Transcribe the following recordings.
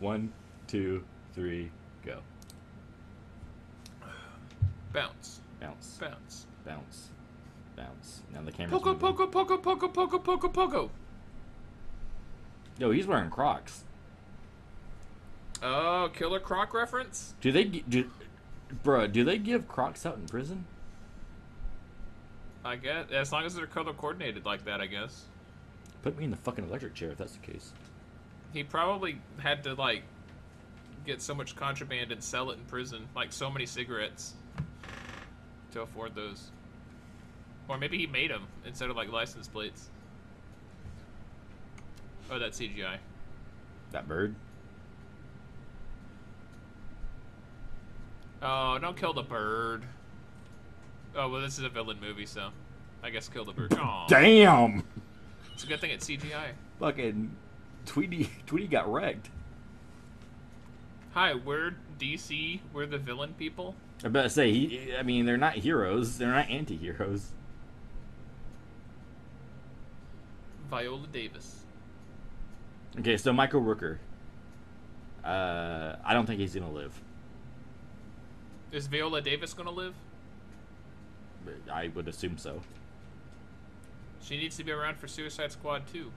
One, two, three, go. Bounce. Bounce, Bounce. bounce, bounce. Now the camera's Poco, moving. poco, poco, poco, poco, poco, poco. Yo, he's wearing Crocs. Oh, Killer Croc reference? Do they do, bruh? Do they give Crocs out in prison? I guess. As long as they're color coordinated like that, I guess. Put me in the fucking electric chair if that's the case. He probably had to, like, get so much contraband and sell it in prison. Like, so many cigarettes. To afford those. Or maybe he made them instead of, like, license plates. Oh, that CGI. That bird. Oh, don't kill the bird. Oh, well, this is a villain movie, so. I guess kill the bird. Aw. Damn. It's a good thing it's CGI. Fucking Tweety Tweety got wrecked. Hi, we're DC. We're the villain people. I better say he. I mean, they're not heroes. They're not anti-heroes. Viola Davis. Okay, so Michael Rooker. Uh, I don't think he's gonna live. Is Viola Davis gonna live? I would assume so. She needs to be around for Suicide Squad too.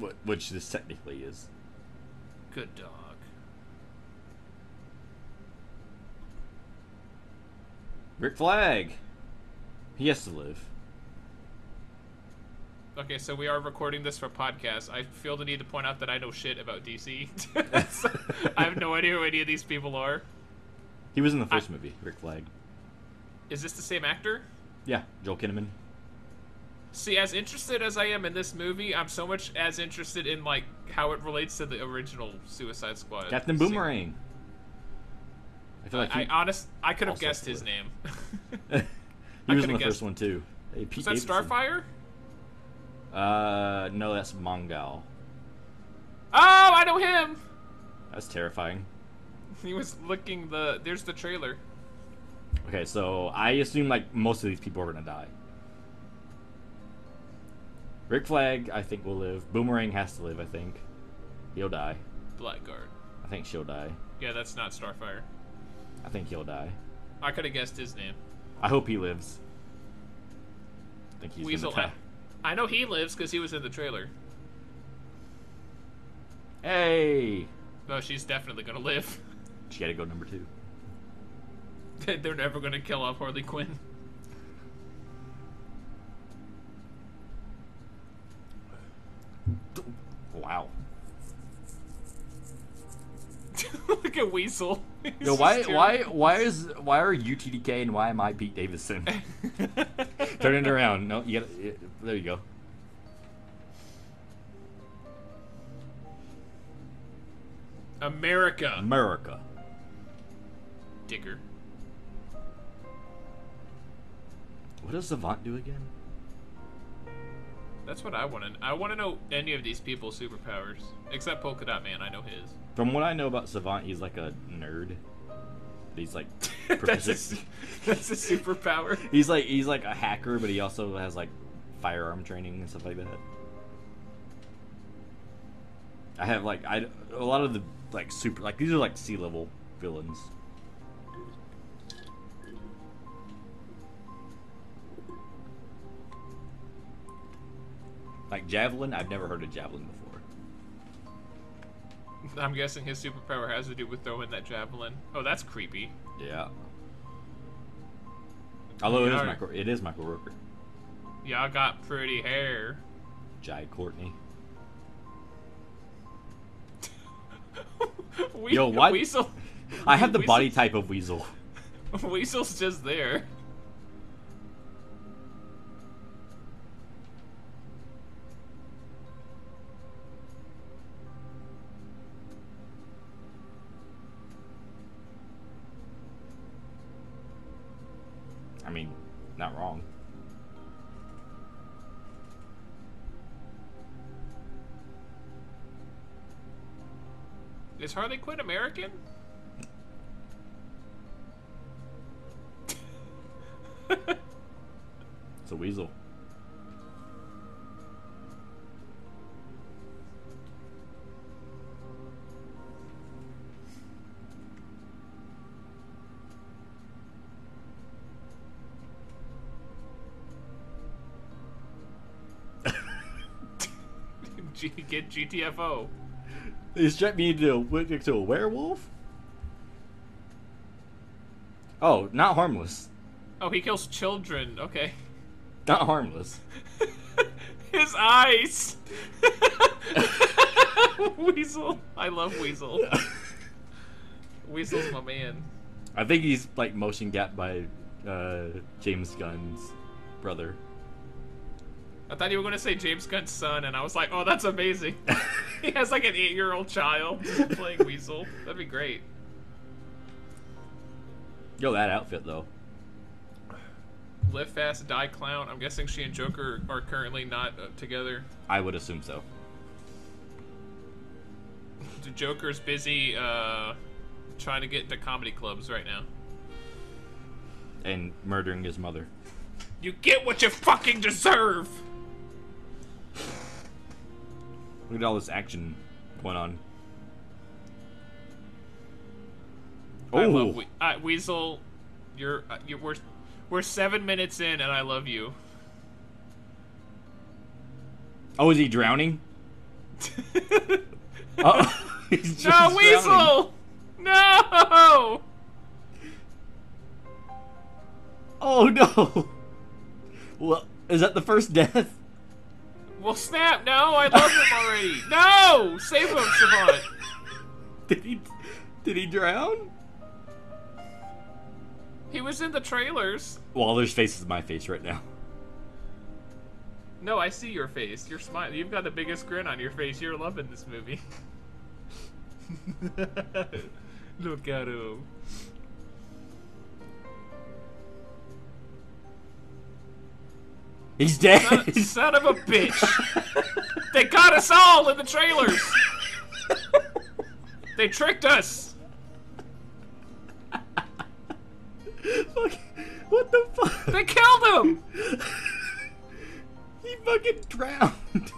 Wh- Which this technically is. Good dog. Rick Flag. He has to live. Okay, so we are recording this for podcast. I feel the need to point out that I know shit about DC. So, I have no idea who any of these people are. He was in the first movie, Rick Flag. Is this the same actor? Yeah, Joel Kinnaman. See, as interested as I am in this movie, I'm so much as interested in like how it relates to the original Suicide Squad. Captain scene. Boomerang. I feel like I, he, I honest, I could have guessed his to name. he I was in the guessed- first one too. Hey, Pete Was that Davidson. Starfire? Uh, no, that's Mongal. Oh, I know him. That's terrifying. He was looking the. There's the trailer. Okay, so I assume like most of these people are gonna die. Rick Flag, I think will live. Boomerang has to live. I think he'll die. Blackguard. I think she'll die. Yeah, that's not Starfire. I think he'll die. I could have guessed his name. I hope he lives. I think he's Weasel. gonna die. I, know he lives because he was in the trailer. Hey, No, she's definitely gonna live. she got to go number two. They're never gonna kill off Harley Quinn. Wow. Look at Weasel. He's Yo, why, why, why is, why are you TDK and why am I Pete Davidson? Turn it around. No, you got. to There you go. America. America. Digger. What does Savant do again? That's what I want to. I want to know any of these people's superpowers, except Polka Dot Man. I know his. From what I know about Savant, he's like a nerd. He's like, that's, a, that's a superpower. he's like he's like a hacker, but he also has like firearm training and stuff like that. I have like I a lot of the like super like these are like sea level villains. Like Javelin, I've never heard of Javelin before. I'm guessing his superpower has to do with throwing that javelin. Oh, that's creepy. Yeah. Although it is. Michael, it is Michael Rooker. Y'all got pretty hair. Jai Courtney. we- Yo, why- Weasel. I have the body type of weasel. Weasel's just there. Harley Quinn American? it's a weasel. Get GTFO. They strapped me into a, into a werewolf? Oh, not harmless. Oh, he kills children. Okay. Not harmless. His eyes. Weasel. I love Weasel. Weasel's my man. I think he's like motion capped by uh, James Gunn's brother. I thought you were gonna say James Gunn's son, and I was like, oh, that's amazing. He has like an eight-year-old child playing Weasel. That'd be great. Yo, that outfit though. Live fast, die clown. I'm guessing she and Joker are currently not uh, together. I would assume so. The Joker's busy uh, trying to get into comedy clubs right now. And murdering his mother. You get what you fucking deserve. Look at all this action going on. I Oh, love we- uh, Weasel. You're, uh, you we're we're seven minutes in, and I love you. oh, is he drowning? Oh, he's just no, drowning. Weasel! No! Oh no! Well, is that the first death? Well, snap! No, I love him already. No, save him, Savant. Did he? Did he drown? He was in the trailers. Well, there's faces in my face right now. No, I see your face. You're smiling. You've got the biggest grin on your face. You're loving this movie. Look at him. He's dead. Son, son of a bitch. they got us all in the trailers. They tricked us. Fuck, what the fuck? They killed him. he fucking drowned.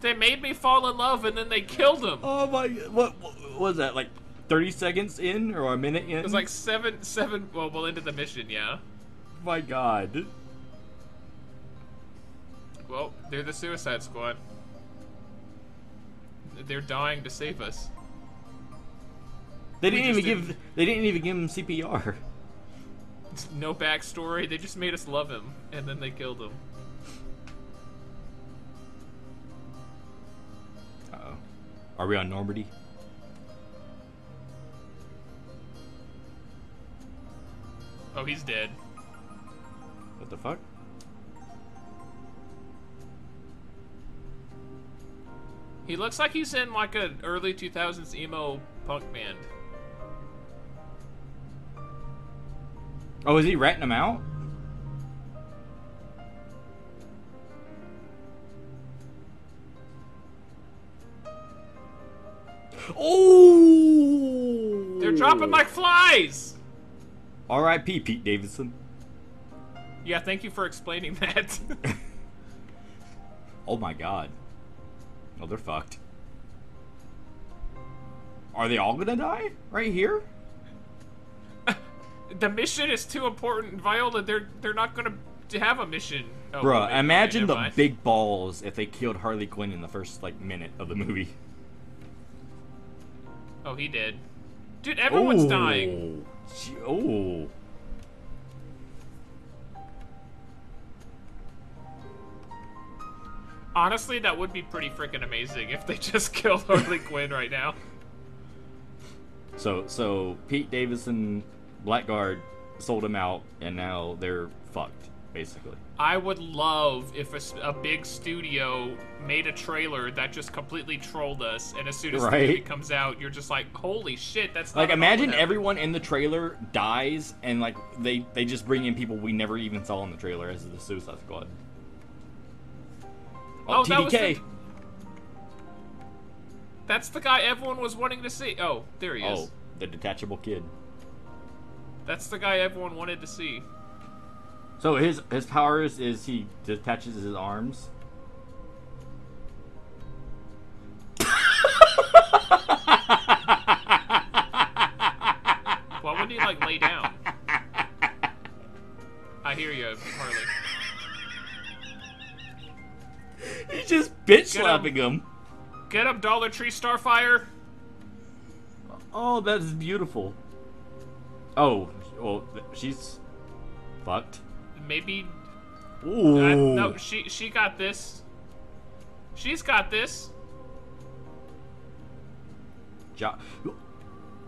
They made me fall in love and then they killed him. Oh my! What, what was that? Like thirty seconds in or a minute in? It was like seven, seven. Well, well, into the mission, yeah. my god. Well, they're the Suicide Squad. They're dying to save us. They didn't even give. didn't- They didn't even give him CPR. No backstory. They just made us love him, and then they killed him. Uh oh. Are we on Normandy? Oh, he's dead. What the fuck? He looks like he's in like an early 2000s emo punk band. Oh, is he ratting them out? Oh! They're dropping like flies. R.I.P. Pete Davidson. Yeah, thank you for explaining that. Oh my god. Oh, they're fucked. Are they all gonna die? Right here? the mission is too important, Viola. They're they're not gonna have a mission. Oh, Bruh, wait, imagine the mind. big balls if they killed Harley Quinn in the first, like, minute of the movie. Oh, he did. Dude, everyone's dying. Oh. Honestly, that would be pretty freaking amazing if they just killed Harley Quinn right now. So, so Pete Davidson, Blackguard, sold him out, and now they're fucked, basically. I would love if a big studio made a trailer that just completely trolled us, and as soon as the movie comes out, you're just like, "Holy shit, that's not Like, imagine everyone in the trailer dies, and like they they just bring in people we never even saw in the trailer as the Suicide Squad. Oh, Oh, that was TDK. the- That's the guy everyone was wanting to see. Oh, there he is. Oh, the detachable kid. That's the guy everyone wanted to see. So his his powers is he detaches his arms. Why wouldn't he like lay down? I hear you, Harley. He just bitch slapping him. Get him, Dollar Tree Starfire. Oh, that is beautiful. Oh, well, she's fucked. Maybe Ooh. uh, no. She she got this. She's got this. Ja-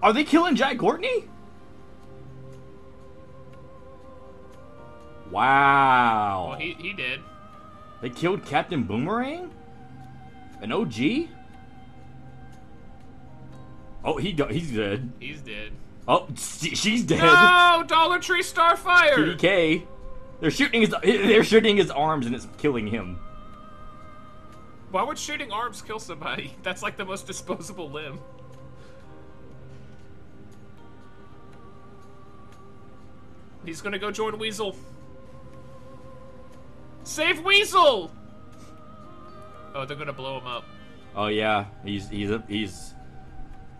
Are they killing Jack Courtney? Wow. Well, he he did. They killed Captain Boomerang? An OG? Oh, he he's dead. He's dead. Oh, she's dead. No, Dollar Tree Starfire. TDK. They're shooting his they're shooting his arms and it's killing him. Why would shooting arms kill somebody? That's like the most disposable limb. He's gonna go join Weasel. Save Weasel! Oh, they're gonna blow him up. Oh yeah, he's he's he's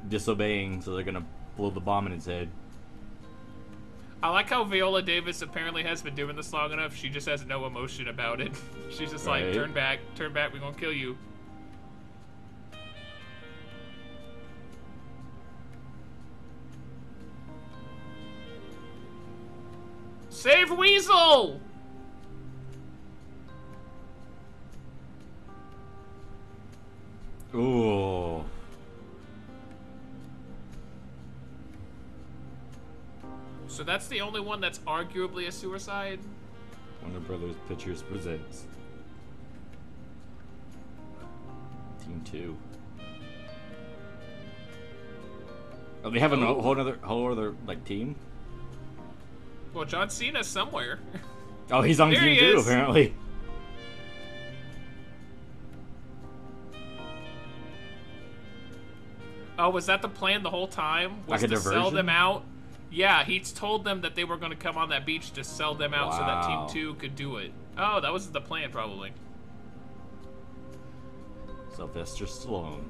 disobeying, so they're gonna blow the bomb in his head. I like how Viola Davis apparently has been doing this long enough. She just has no emotion about it. She's just like, turn back, turn back, we're gonna kill you. Save Weasel! Ooh. So that's the only one that's arguably a suicide? Warner Brothers Pictures presents Team Two. Oh, they have a Oh. whole other whole other like team. Well, John Cena's somewhere. Oh, he's on There Team Two apparently. Oh, was that the plan the whole time? Was Like to sell them out? Yeah, he told them that they were going to come on that beach to sell them out so that Team Two could do it. Oh, that was the plan, probably. Sylvester Stallone.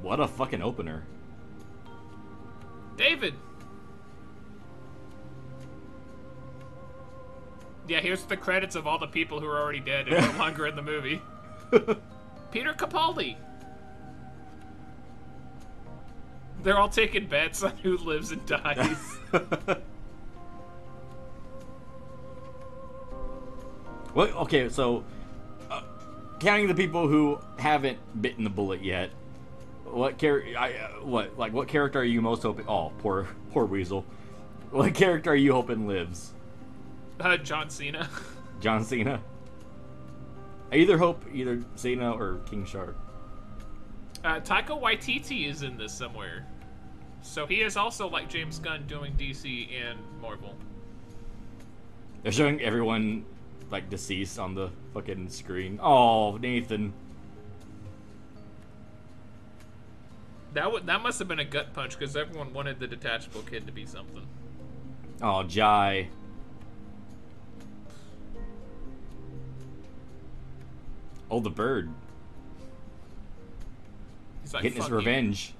What a fucking opener. David. Yeah, here's the credits of all the people who are already dead and no longer in the movie. Peter Capaldi. They're all taking bets on who lives and dies. Well, okay, so uh, counting the people who haven't bitten the bullet yet, what character? I uh, what like what character are you most hoping? Oh, poor poor Weasel. What character are you hoping lives? Uh, John Cena. John Cena. I either hope either Cena or King Shark. Uh, Taika Waititi is in this somewhere. So he is also like James Gunn doing DC and Marvel. They're showing everyone like deceased on the fucking screen. Oh, Nathan. That would that must have been a gut punch because everyone wanted the detachable kid to be something. Oh, Jai. Oh, the bird. He's like Getting his "Fuck you." revenge.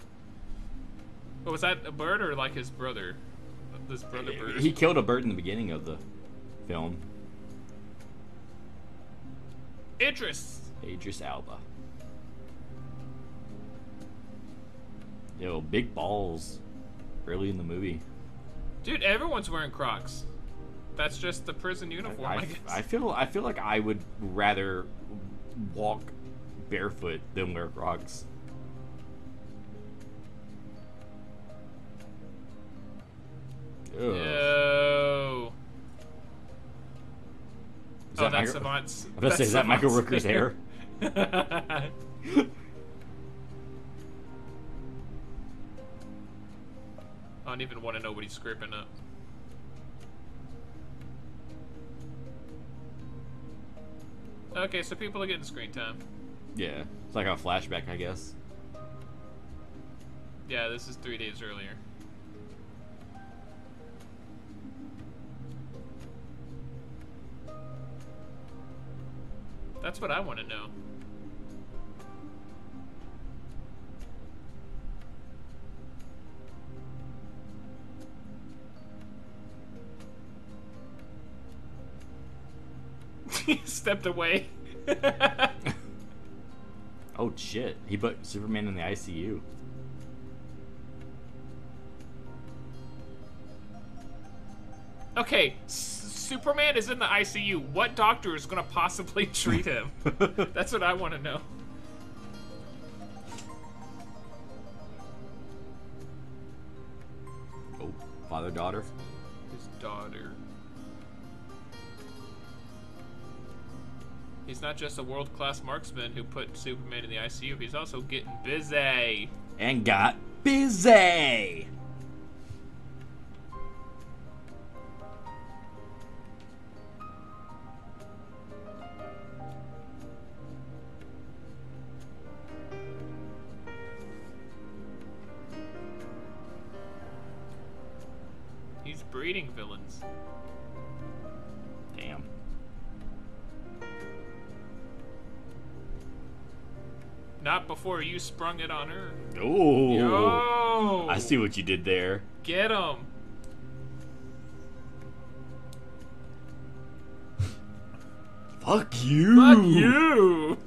But was that a bird or like his brother? This brother bird. He killed a bird in the beginning of the film. Idris. Idris Elba. Yo, big balls. Early in the movie. Dude, everyone's wearing Crocs. That's just the prison uniform, I, I. I feel I feel like I would rather walk barefoot than wear Crocs. Is Oh, that that's Michael- Savant's. I was say, is that Michael Rooker's hair? I don't even want to know what he's scraping up. Okay, so people are getting screen time. Yeah, it's like a flashback, I guess. Yeah, this is three days earlier. That's what I want to know. he stepped away. Oh shit! He put Superman in the ICU. okay, S- Superman is in the ICU. What doctor is gonna possibly treat him? That's what I want to know. Oh, father daughter. His daughter. He's not just a world class marksman who put Superman in the ICU, he's also getting busy. And got busy. He's breeding villains. Not before you sprung it on her. Oh. Yo! I see what you did there. Get him! Fuck you. Fuck you!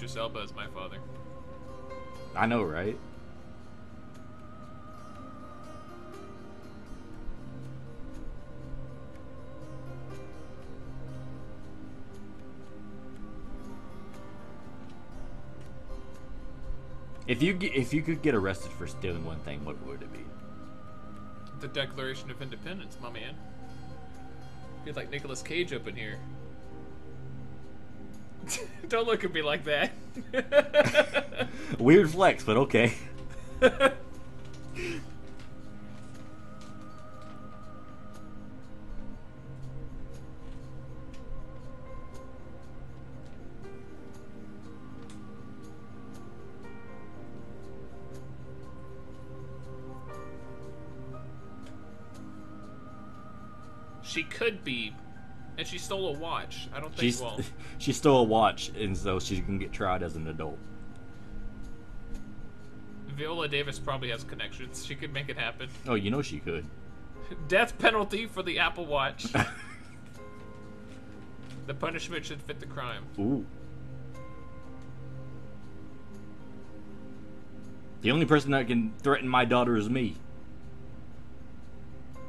Idris Elba as my father. I know, right? If you if you could get arrested for stealing one thing, what would it be? The Declaration of Independence, my man. Feel like Nicolas Cage up in here. Don't look at me like that. Weird flex, but okay. she could be, she stole a watch. I don't think. She's well, she stole a watch, and so she can get tried as an adult. Viola Davis probably has connections. She could make it happen. Oh, you know she could. Death penalty for the Apple Watch. the punishment should fit the crime. Ooh. The only person that can threaten my daughter is me.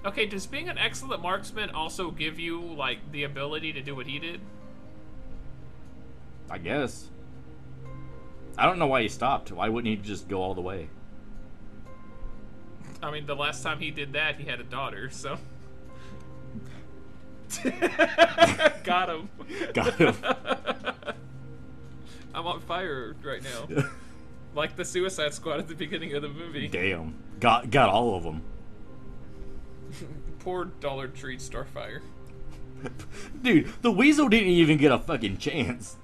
Okay, does being an excellent marksman also give you like the ability to do what he did? I guess. I don't know why he stopped. Why wouldn't he just go all the way? I mean, the last time he did that, he had a daughter, so. Got him. Got him. I'm on fire right now. like the Suicide Squad at the beginning of the movie. Damn. Got got all of them. Poor Dollar Tree Starfire. Dude, the weasel didn't even get a fucking chance.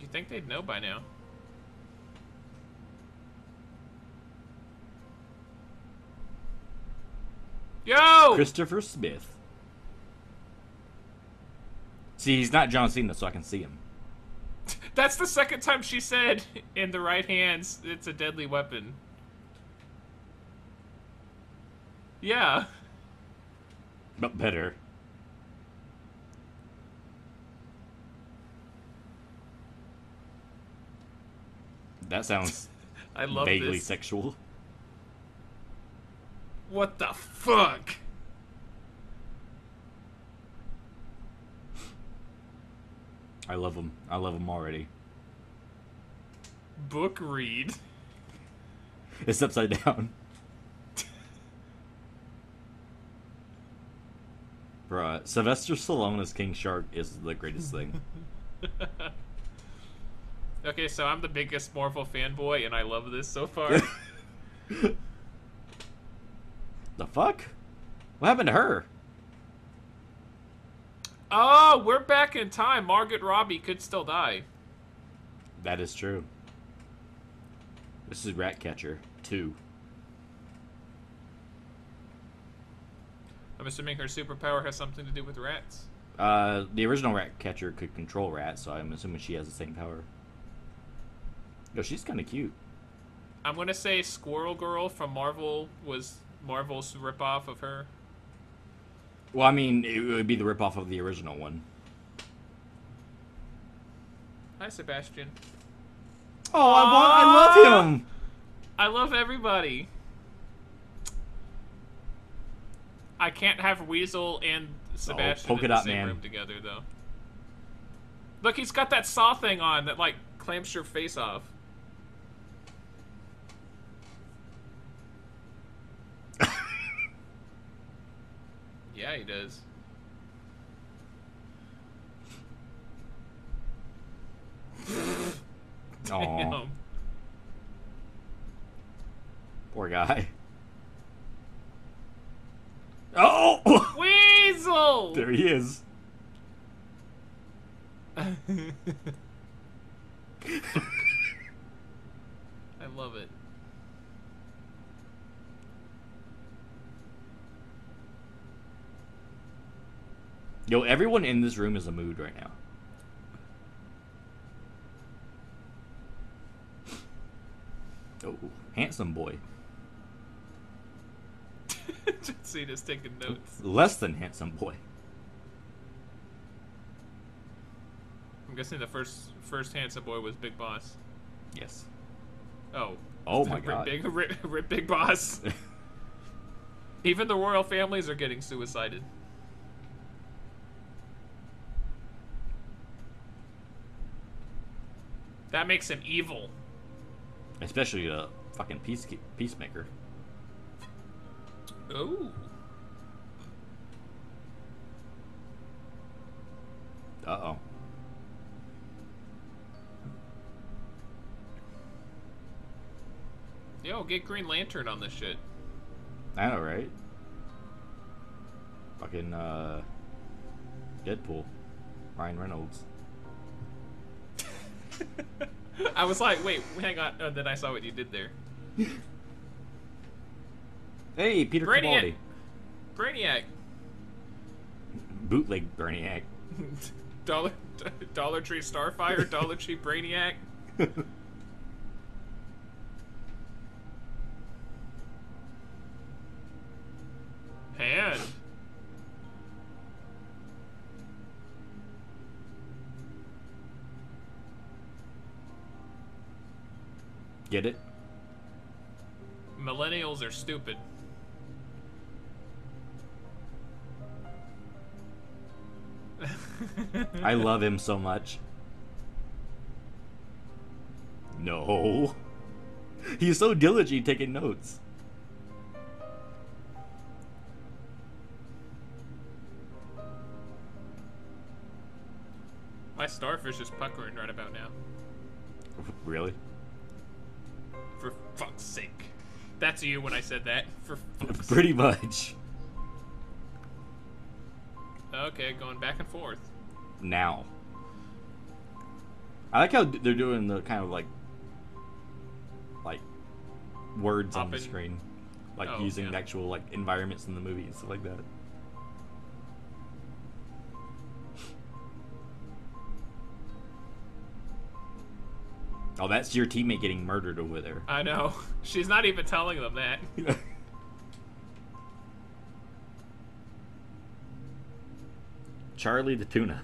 You think they'd know by now? Yo! Christopher Smith. See, he's not John Cena, so I can see him. That's the second time she said, in the right hands, it's a deadly weapon. Yeah. But better. That sounds I love vaguely this. sexual. What the fuck? I love them. I love them already. Book read. It's upside down. Bruh, Sylvester Stallone as King Shark is the greatest thing. Okay, so I'm the biggest Marvel fanboy, and I love this so far. the fuck? What happened to her? Oh, we're back in time. Margaret Robbie could still die. That is true. This is Ratcatcher 2. I'm assuming her superpower has something to do with rats. Uh, the original Ratcatcher could control rats, so I'm assuming she has the same power. No, she's kind of cute. I'm gonna say Squirrel Girl from Marvel was Marvel's ripoff of her. Well, I mean, it would be the ripoff of the original one. Hi, Sebastian. Oh, I, wa- I love him. I love everybody. I can't have Weasel and Sebastian oh, Polka in the Dot same Man. room together, though. Look, he's got that saw thing on that like clamps your face off. Yeah, he does. Damn. poor guy. Oh, Weasel. there he is. I love it. Yo, everyone in this room is a mood right now. Oh, handsome boy. Cena's taking notes. Less than handsome boy. I'm guessing the first first handsome boy was Big Boss. Yes. Oh. Oh my Rip god. Big, rip, rip Big Boss. Even the royal families are getting suicided. That makes him evil. Especially a fucking peace peacemaker. Ooh. Uh oh. Yo, get Green Lantern on this shit. I know, right? Fucking uh, Deadpool, Ryan Reynolds. I was like, wait, hang on. And then I saw what you did there. Hey, Peter Brainiac. Brainiac. Bootleg Brainiac. Dollar Dollar Tree Starfire, Dollar Tree Brainiac. Hand. Get it? Millennials are stupid. I love him so much. No. He's so diligent taking notes. My starfish is puckering right about now. Really? Fuck's sake. That's you when I said that. For Pretty much. Okay, going back and forth. Now. I like how they're doing the kind of like, like, words on the screen, like Oh, using yeah. actual like environments in the movie and stuff like that. Oh, that's your teammate getting murdered over there. I know. She's not even telling them that. Charlie the tuna.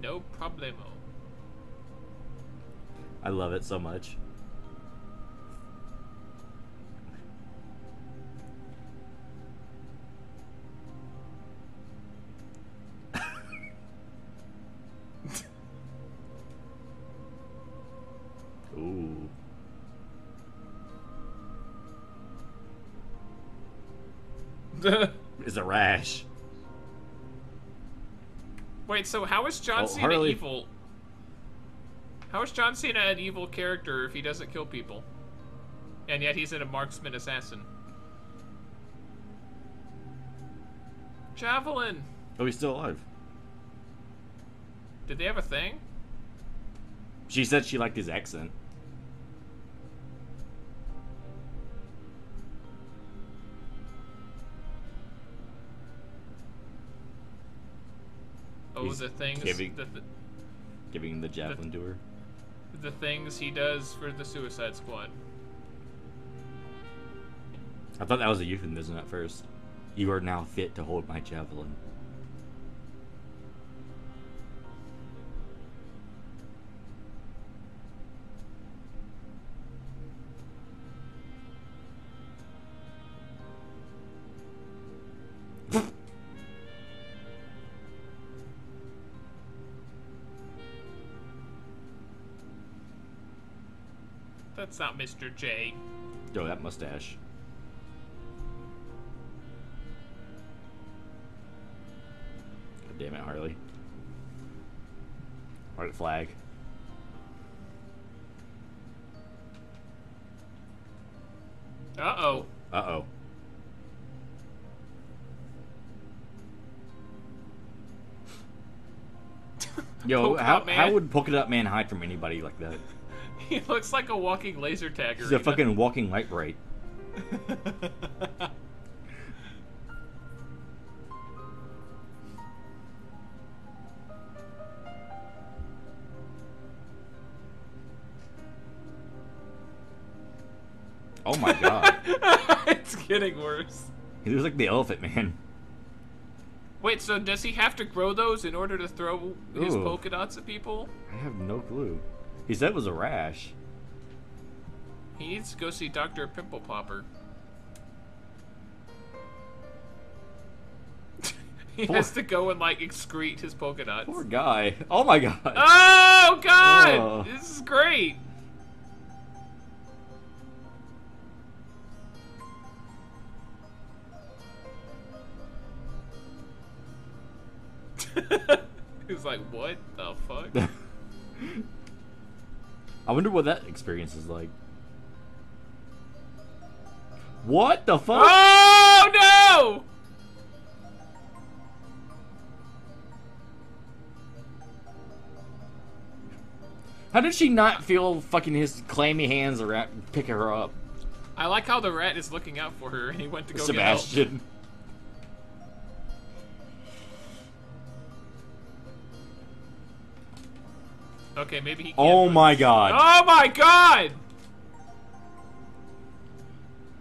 No problemo. I love it so much. It's a rash. Wait, so how is John Oh, Cena Harley- evil? How is John Cena an evil character if he doesn't kill people? And yet he's in a marksman assassin. Javelin! Oh, he's still alive. Did they have a thing? She said she liked his accent. The things. giving- The, the, Giving the javelin to her. the things he does for the Suicide Squad. I thought that was a euphemism at first. You are now fit to hold my javelin. That's not Mr. J. Yo, that mustache. God damn it, Harley. White flag. Uh oh. Uh oh. Yo, how, how would Polka Dot Man hide from anybody like that? He looks like a walking laser tag. He's a fucking walking Lite-Brite. Oh my god. it's getting worse. he looks like the Elephant Man. Wait, so does he have to grow those in order to throw his Ooh. polka dots at people? I have no clue. He said it was a rash. He needs to go see Dr. Pimple Popper. he Poor- has to go and like excrete his polka dots. Poor guy. Oh my god. Oh god! Oh. This is great. he was like, "What I wonder what that experience is like. What the fuck? oh no! How did she not feel fucking his clammy hands around pick her up? I like how the rat is looking out for her, and he went to go. Sebastian. Okay, maybe he. Can't Oh my god. Oh my god!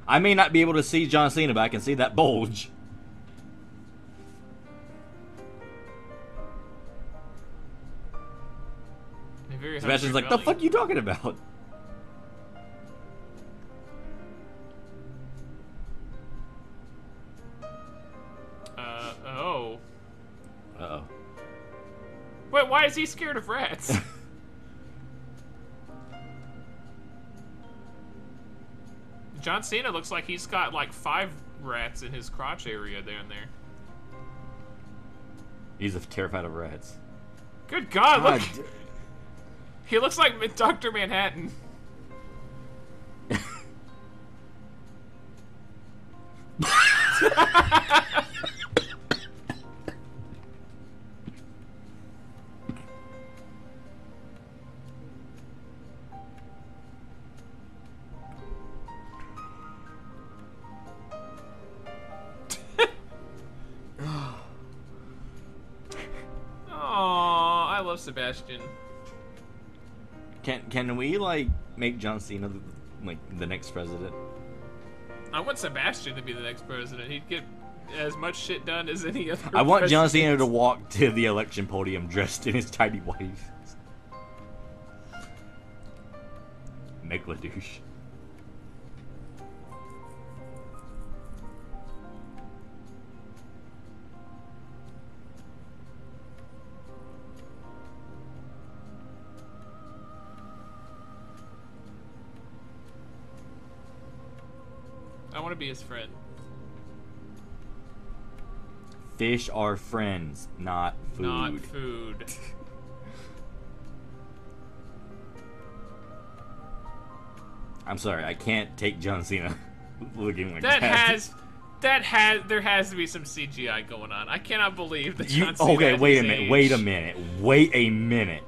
I may not be able to see John Cena, but I can see that bulge. He very hugs Sebastian's like, the fuck you talking about? Uh oh. Uh oh. Wait, why is he scared of rats? John Cena looks like he's got like five rats in his crotch area down there. He's terrified of rats. Good God, look! God. He looks like Doctor Manhattan. Can we like make John Cena the, like the next president? I want Sebastian to be the next president. He'd get as much shit done as any other. I want John Cena to walk to the election podium dressed in his tidy whities. Megladouche. To be his friend. Fish are friends, not food. Not food. I'm sorry, I can't take John Cena looking like That that. has that has there has to be some CGI going on. I cannot believe that You, Cena okay, wait a minute. age- Wait a minute. Wait a minute.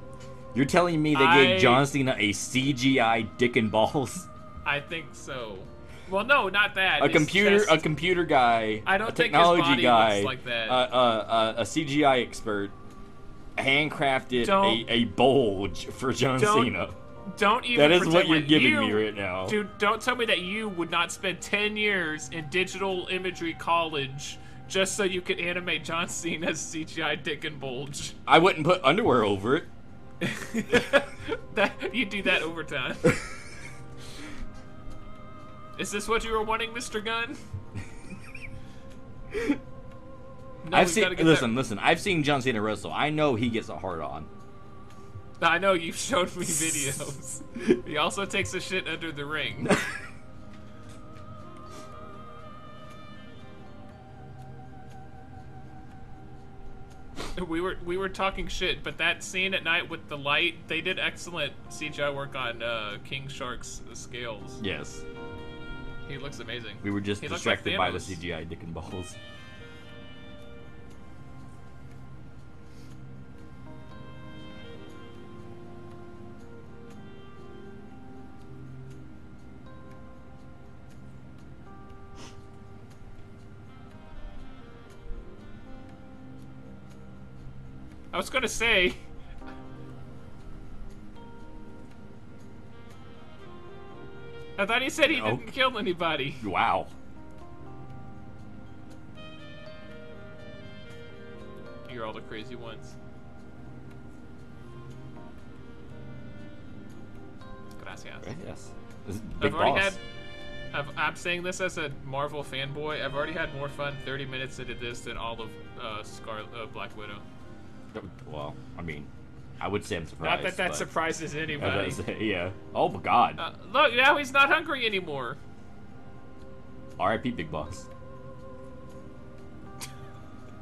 You're telling me they I- gave John Cena a CGI dick and balls? I think so. Well, no, not that. A computer, chest- a computer guy, I don't a think his technology body guy, looks like that. Uh, uh, uh, a CGI expert, handcrafted a, a bulge for John Don't Cena. Don't even. That is what you're giving you- me right now. Dude, don't tell me that you would not spend 10 years in digital imagery college just so you could animate John Cena's CGI dick and bulge. I wouldn't put underwear over it. that you do that over time. Is this what you were wanting, Mr. Gunn? No, I've seen. Listen, that- listen. I've seen John Cena wrestle. I know he gets a hard on. I know you've showed me videos. he also takes a shit under the ring. we were we were talking shit, but that scene at night with the light, they did excellent CGI work on uh, King Shark's scales. Yes, He looks amazing. we were just He looks like distracted by the CGI dick and balls. I was gonna say. I thought he said he No. didn't kill anybody. Wow. You're all the crazy ones. Gracias. Yes. This is Big I've already boss. had. I've, I'm saying this as a Marvel fanboy. I've already had more fun 30 minutes into this than all of uh, Scar uh, Black Widow. Well, I mean, I would say I'm surprised. Not that that surprises anybody. say, yeah. Oh my God. Uh, look, now he's not hungry anymore. R.I.P. Big Boss.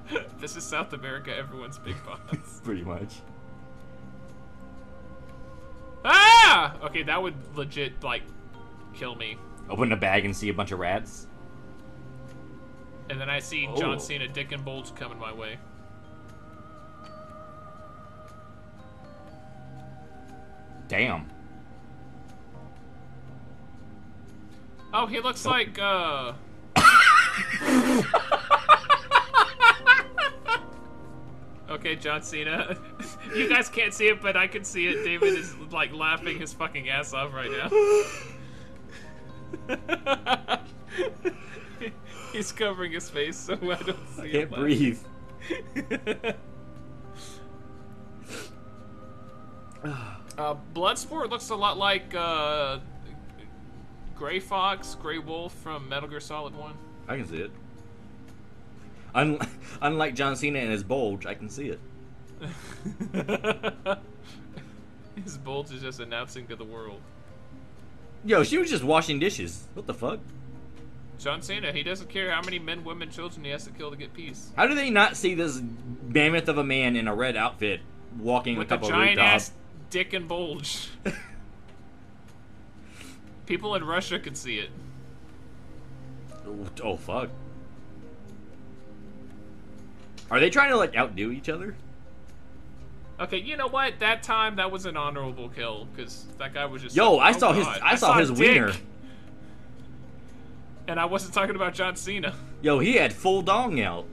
this is South America. Everyone's big boss. Pretty much. ah! Okay, that would legit like kill me. Open a bag and see a bunch of rats. And then I see Oh. John Cena, Dick and Bulge coming my way. Damn. Oh, he looks like uh. okay, John Cena. you guys can't see it, but I can see it. David is like laughing his fucking ass off right now. He's covering his face so I don't see I can't breathe. Uh, Bloodsport looks a lot like uh, Gray Fox, Gray Wolf from Metal Gear Solid One. I can see it. Un- unlike John Cena and his bulge, I can see it. His bulge is just announcing to the world. Yo, she was just washing dishes. What the fuck? John Cena, he doesn't care how many men, women, children he has to kill to get peace. How do they not see this mammoth of a man in a red outfit walking With a a couple giant rooftops? Dick and bulge. People in Russia could see it. Oh, oh fuck. Are they trying to like outdo each other? Okay, you know what? That time that was an honorable kill because that guy was just. Yo, like, I "Oh saw his God, I, saw his dick." wiener. And I wasn't talking about John Cena. Yo, he had full dong out.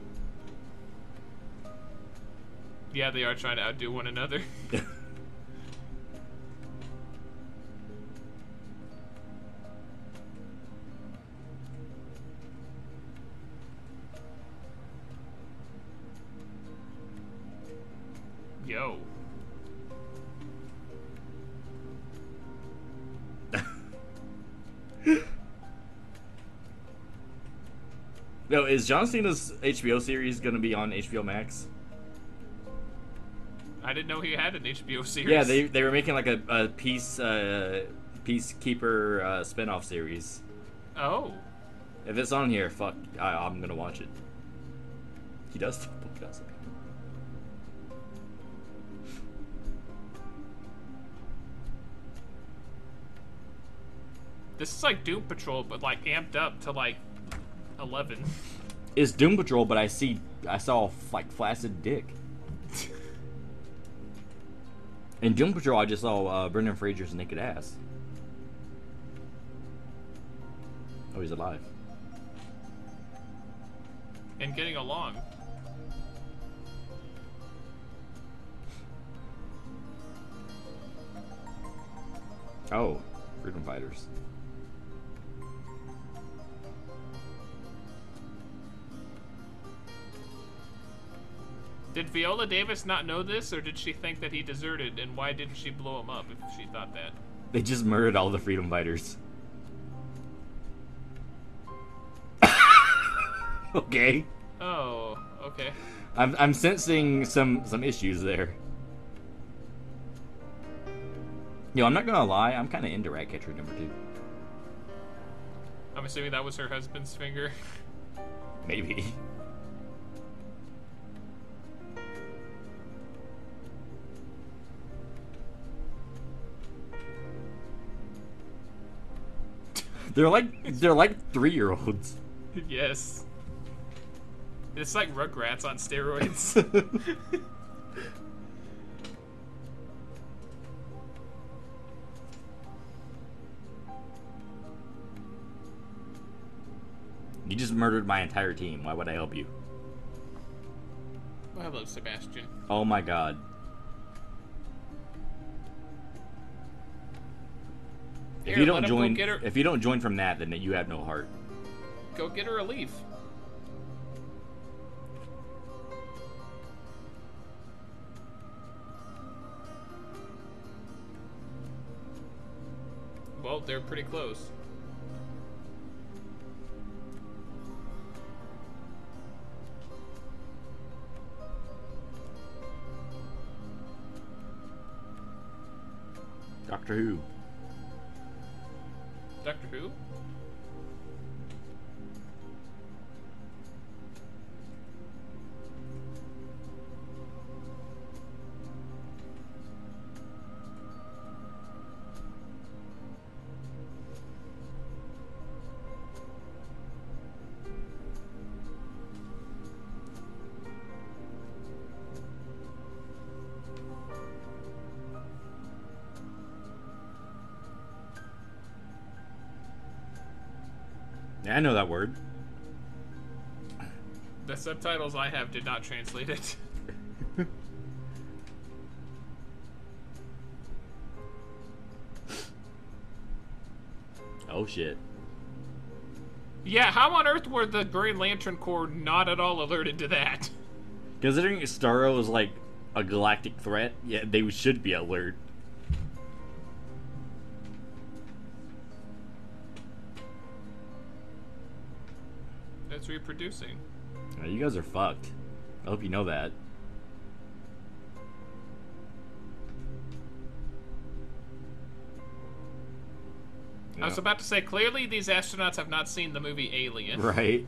Yeah, they are trying to outdo one another. Yo. Yo, is John Cena's HBO series gonna be on HBO Max? I didn't know he had an HBO series. Yeah, they they were making like a, a peace uh, peacekeeper uh, spinoff series. Oh. If it's on here, fuck, I, I'm gonna watch it. He does steal gossip. This is like Doom Patrol, but like amped up to like eleven. It's Doom Patrol, but I see I saw like flaccid dick. In Doom Patrol, I just saw uh, Brendan Fraser's naked ass. Oh, he's alive. and getting along. Oh, freedom fighters. Did Viola Davis not know this, or did she think that he deserted, and why didn't she blow him up if she thought that? They just murdered all the freedom fighters. okay. Oh, okay. I'm I'm sensing some some issues there. Yo, I'm not gonna lie, I'm kind of into Ratcatcher number two. I'm assuming that was her husband's finger. Maybe. They're like they're like three year olds. yes. It's like Rugrats on steroids. you just murdered my entire team. Why would I help you? Oh, hello, Sebastian. Oh my god. If you don't join, her- if you don't join from that, then you have no heart. Go get her a leaf. Well, they're pretty close. Doctor Who. Doctor know that word. The subtitles I have did not translate it. Oh shit. yeah, how on earth were the Green Lantern Corps not at all alerted to that? Considering Starro is like a galactic threat, yeah, they should be alert. Reproducing. Uh, You guys are fucked. I hope you know that. I was about to say, clearly these astronauts have not seen the movie Alien. Right.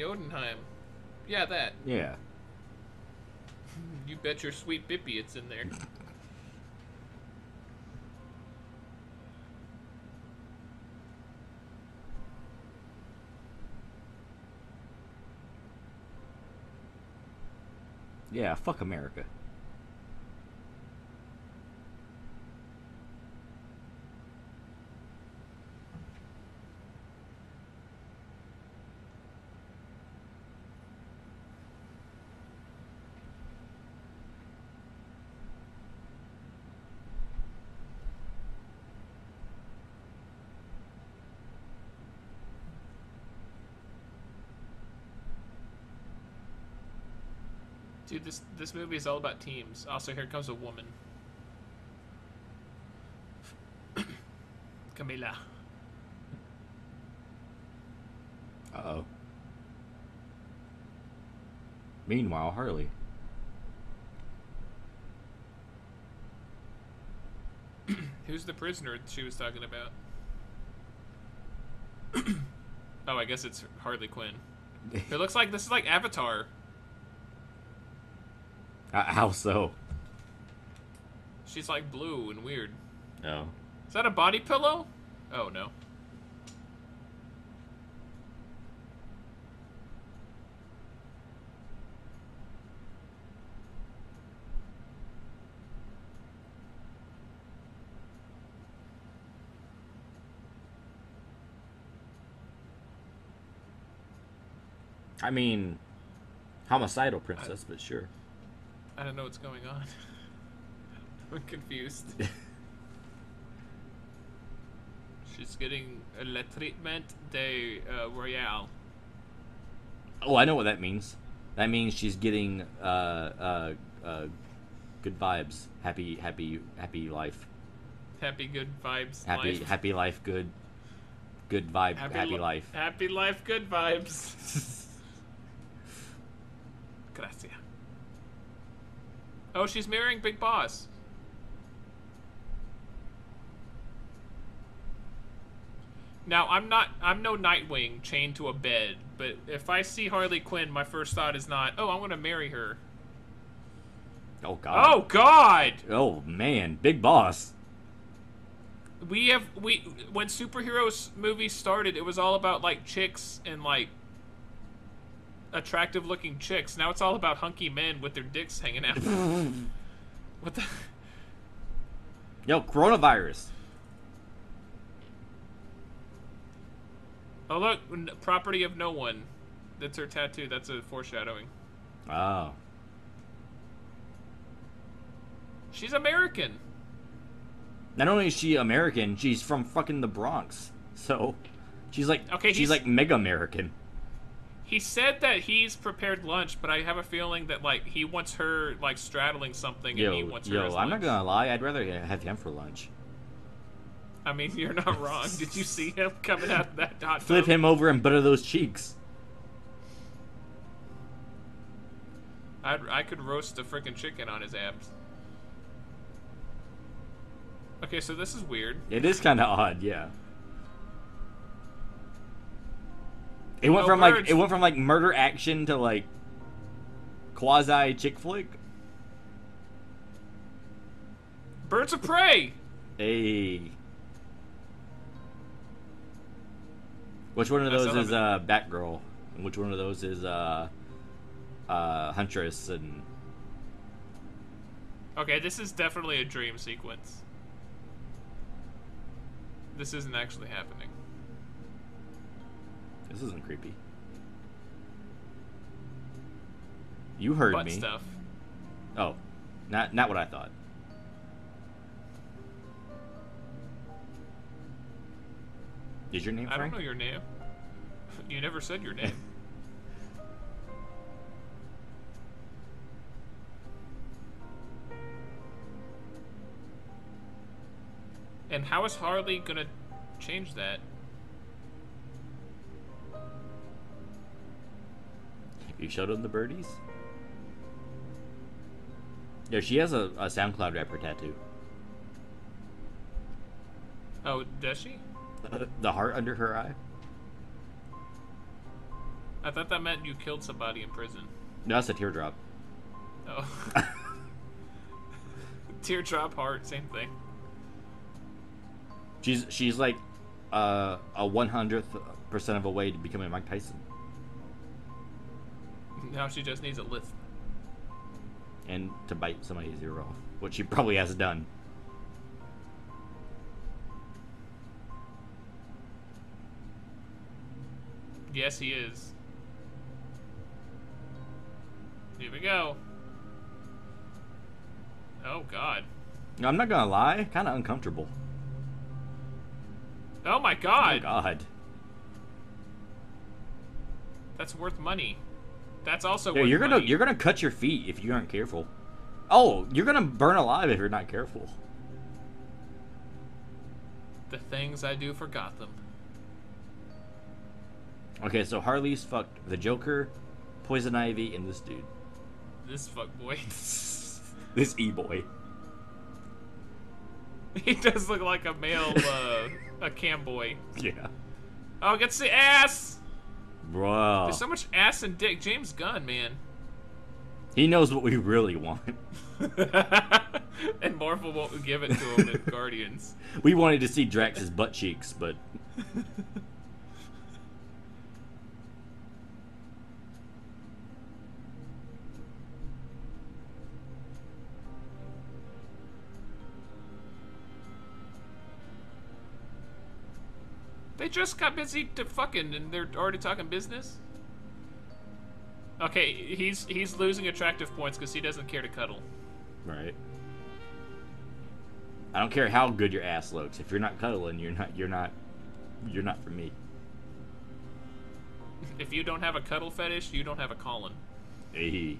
Jotunheim. Yeah, that. Yeah. You bet your sweet bippy it's in there. Yeah, fuck America. Dude, this this movie is all about teams. Also, here comes a woman. Camilla. Uh oh. Meanwhile, Harley. Who's the prisoner she was talking about? oh, I guess it's Harley Quinn. It looks like this is like Avatar. Uh, How so? She's like blue and weird. No. Is that a body pillow? Oh no. I mean, homicidal princess, but sure. I don't know what's going on. I'm confused. She's getting le treatment de uh, royale. Oh, I know what that means. That means she's getting uh, uh, uh, good vibes, happy, happy, happy life, Happy good vibes. happy, life. happy life, good, good vibe, happy, li- life. Happy life, good vibes. Gracias. Oh, she's marrying Big Boss. Now, I'm not I'm no Nightwing chained to a bed, but if I see Harley Quinn, my first thought is not, "Oh, I'm to marry her." Oh God. Oh god. Oh man, big boss. We have we when superheroes movies started, it was all about like chicks and like attractive looking chicks. Now it's all about hunky men with their dicks hanging out. what the Yo, coronavirus. Oh look, n- property of no one. That's her tattoo. That's a foreshadowing. Oh. She's American. Not only is she American, she's from fucking the Bronx. So, she's like, Okay, she's he's- like mega American. He said that he's prepared lunch, but I have a feeling that like he wants her like straddling something, and he Yo, wants her yo, I'm not gonna lie. I'd rather have him for lunch. I mean, you're not wrong. Did you see him coming out of that hot Flip tub? him over and butter those cheeks. I'd, I could roast a freaking chicken on his abs. Okay, so this is weird. It is kind of odd, yeah. It went Oh, from like it went from like murder action to like quasi chick flick. Birds of prey. Hey. Which one of those is uh Batgirl? And which one of those is uh uh Huntress and Okay, this is definitely a dream sequence. This isn't actually happening. This isn't creepy. You heard Butt me. stuff. Oh. Not not what I thought. Is your name I don't know your name. You never said your name. and how is Harley gonna change that? You showed him the birdies? Yeah, she has a, a SoundCloud rapper tattoo. Oh, does she? the heart under her eye? I thought that meant you killed somebody in prison. No, that's a teardrop. Oh. Teardrop heart, same thing. She's she's like uh, a one hundredth percent of a way to becoming Mike Tyson, Now she just needs a lift. and to bite somebody's ear off, which she probably has done. Yes, he is. Here we go. Oh God. No, I'm not gonna lie, kind of uncomfortable. Oh my Oh God. God, That's worth money. That's also yeah, you're gonna money. you're gonna cut your feet if you aren't careful. Oh, you're gonna burn alive if you're not careful. The things I do for Gotham. Okay, so Harley's fucked the Joker, Poison Ivy, and this dude. This fuck boy. This e boy. he does look like a male, uh, a cam boy. Yeah. Oh, gets the ass! Bro. There's so much ass and dick. James Gunn, man. He knows what we really want. and Marvel won't give it to him in Guardians. We wanted to see Drax's butt cheeks, but They just got busy to fucking and they're already talking business. Okay, he's he's losing attractive points because he doesn't care to cuddle. right. I don't care how good your ass looks. If you're not cuddling, you're not. You're not. You're not for me. If you don't have a cuddle fetish, you don't have a Colin. Hey.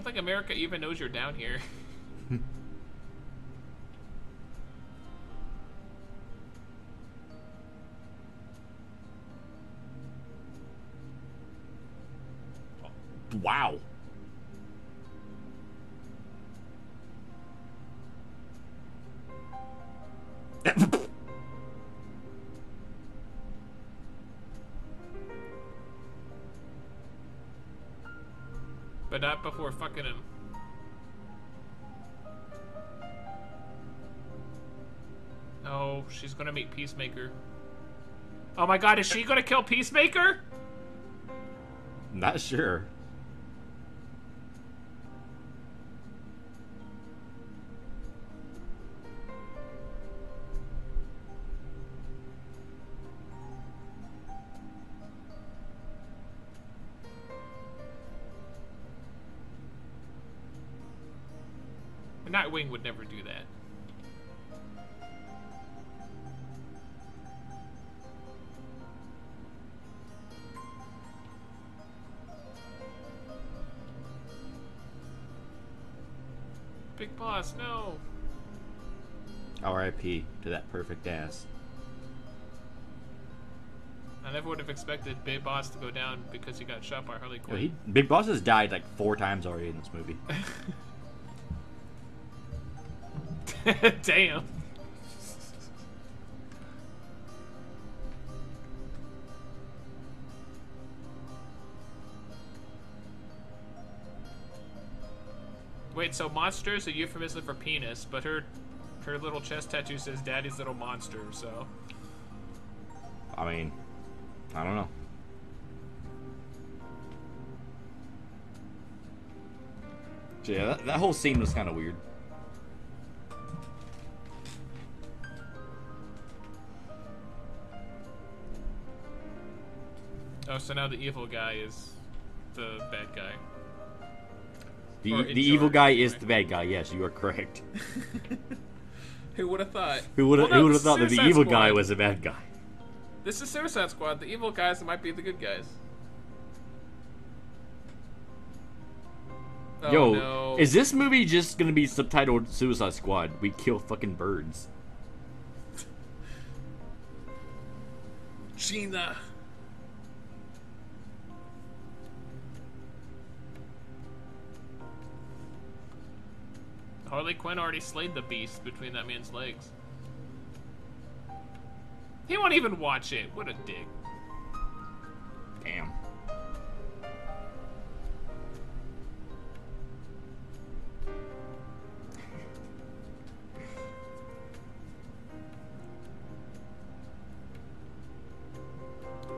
Don't think America even knows you're down here. Wow. Not before fucking him. Oh, she's gonna meet Peacemaker. Oh my god, is she gonna kill Peacemaker? Not sure. Nightwing would never do that. Big boss, no. R.I.P. to that perfect ass. I never would have expected Big Boss to go down because he got shot by Harley Quinn. he, Big Boss has died like four times already in this movie. Damn. Wait, so monster is a euphemism for penis, but her her little chest tattoo says daddy's little monster, so I mean, I don't know. Yeah, that, that whole scene was kind of weird. So now the evil guy is the bad guy. The, Or the evil charge, guy is the bad guy. Yes, you are correct. Who would have thought? Who would have Well, no, who would have thought that the Suicide evil guy was the bad guy? This is Suicide Squad. The evil guys might be the good guys. Oh, Yo, no. is this movie just gonna be subtitled Suicide Squad? We kill fucking birds. Gina? Harley Quinn already slayed the beast between that man's legs. He won't even watch it. What a dick. Damn.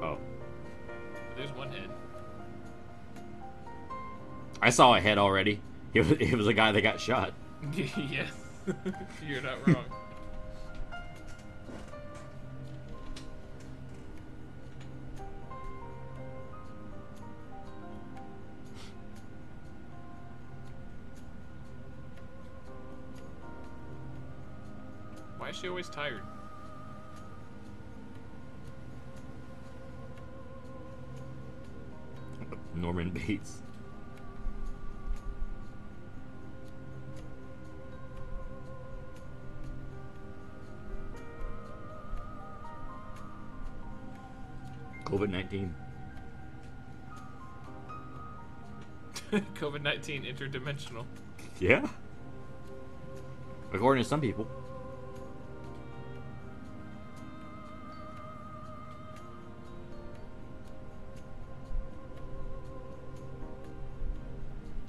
Oh, There's one head. I saw a head already. It was, it was a guy that got shot. yeah, you're not wrong. Why is she always tired? Norman Bates. COVID 19. COVID 19 interdimensional. Yeah. According to some people.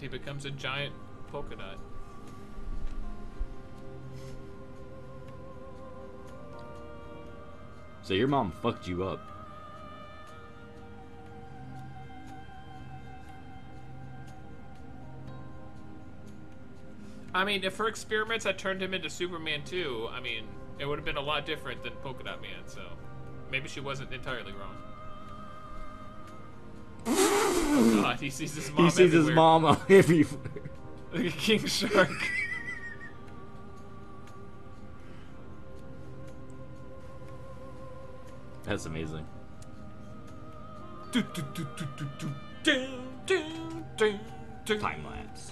He becomes a giant polka dot. So your mom fucked you up. I mean, if her experiments had turned him into Superman too, I mean, it would have been a lot different than Polka Dot Man, so maybe she wasn't entirely wrong. oh god, he sees his mom he sees his everywhere. mom everywhere. Like a king shark. That's amazing. Time lapse.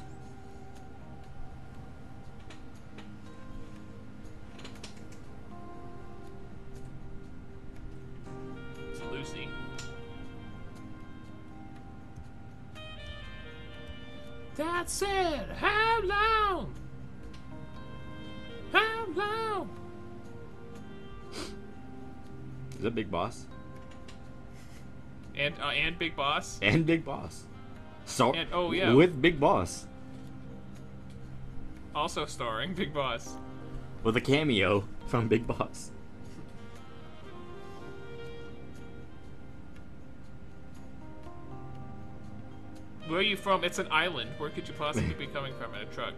Boss? And uh, and Big Boss. And Big Boss. So And- oh, yeah. with Big Boss. Also starring Big Boss. With a cameo from Big Boss. Where are you from? It's an island. Where could you possibly be coming from in a truck?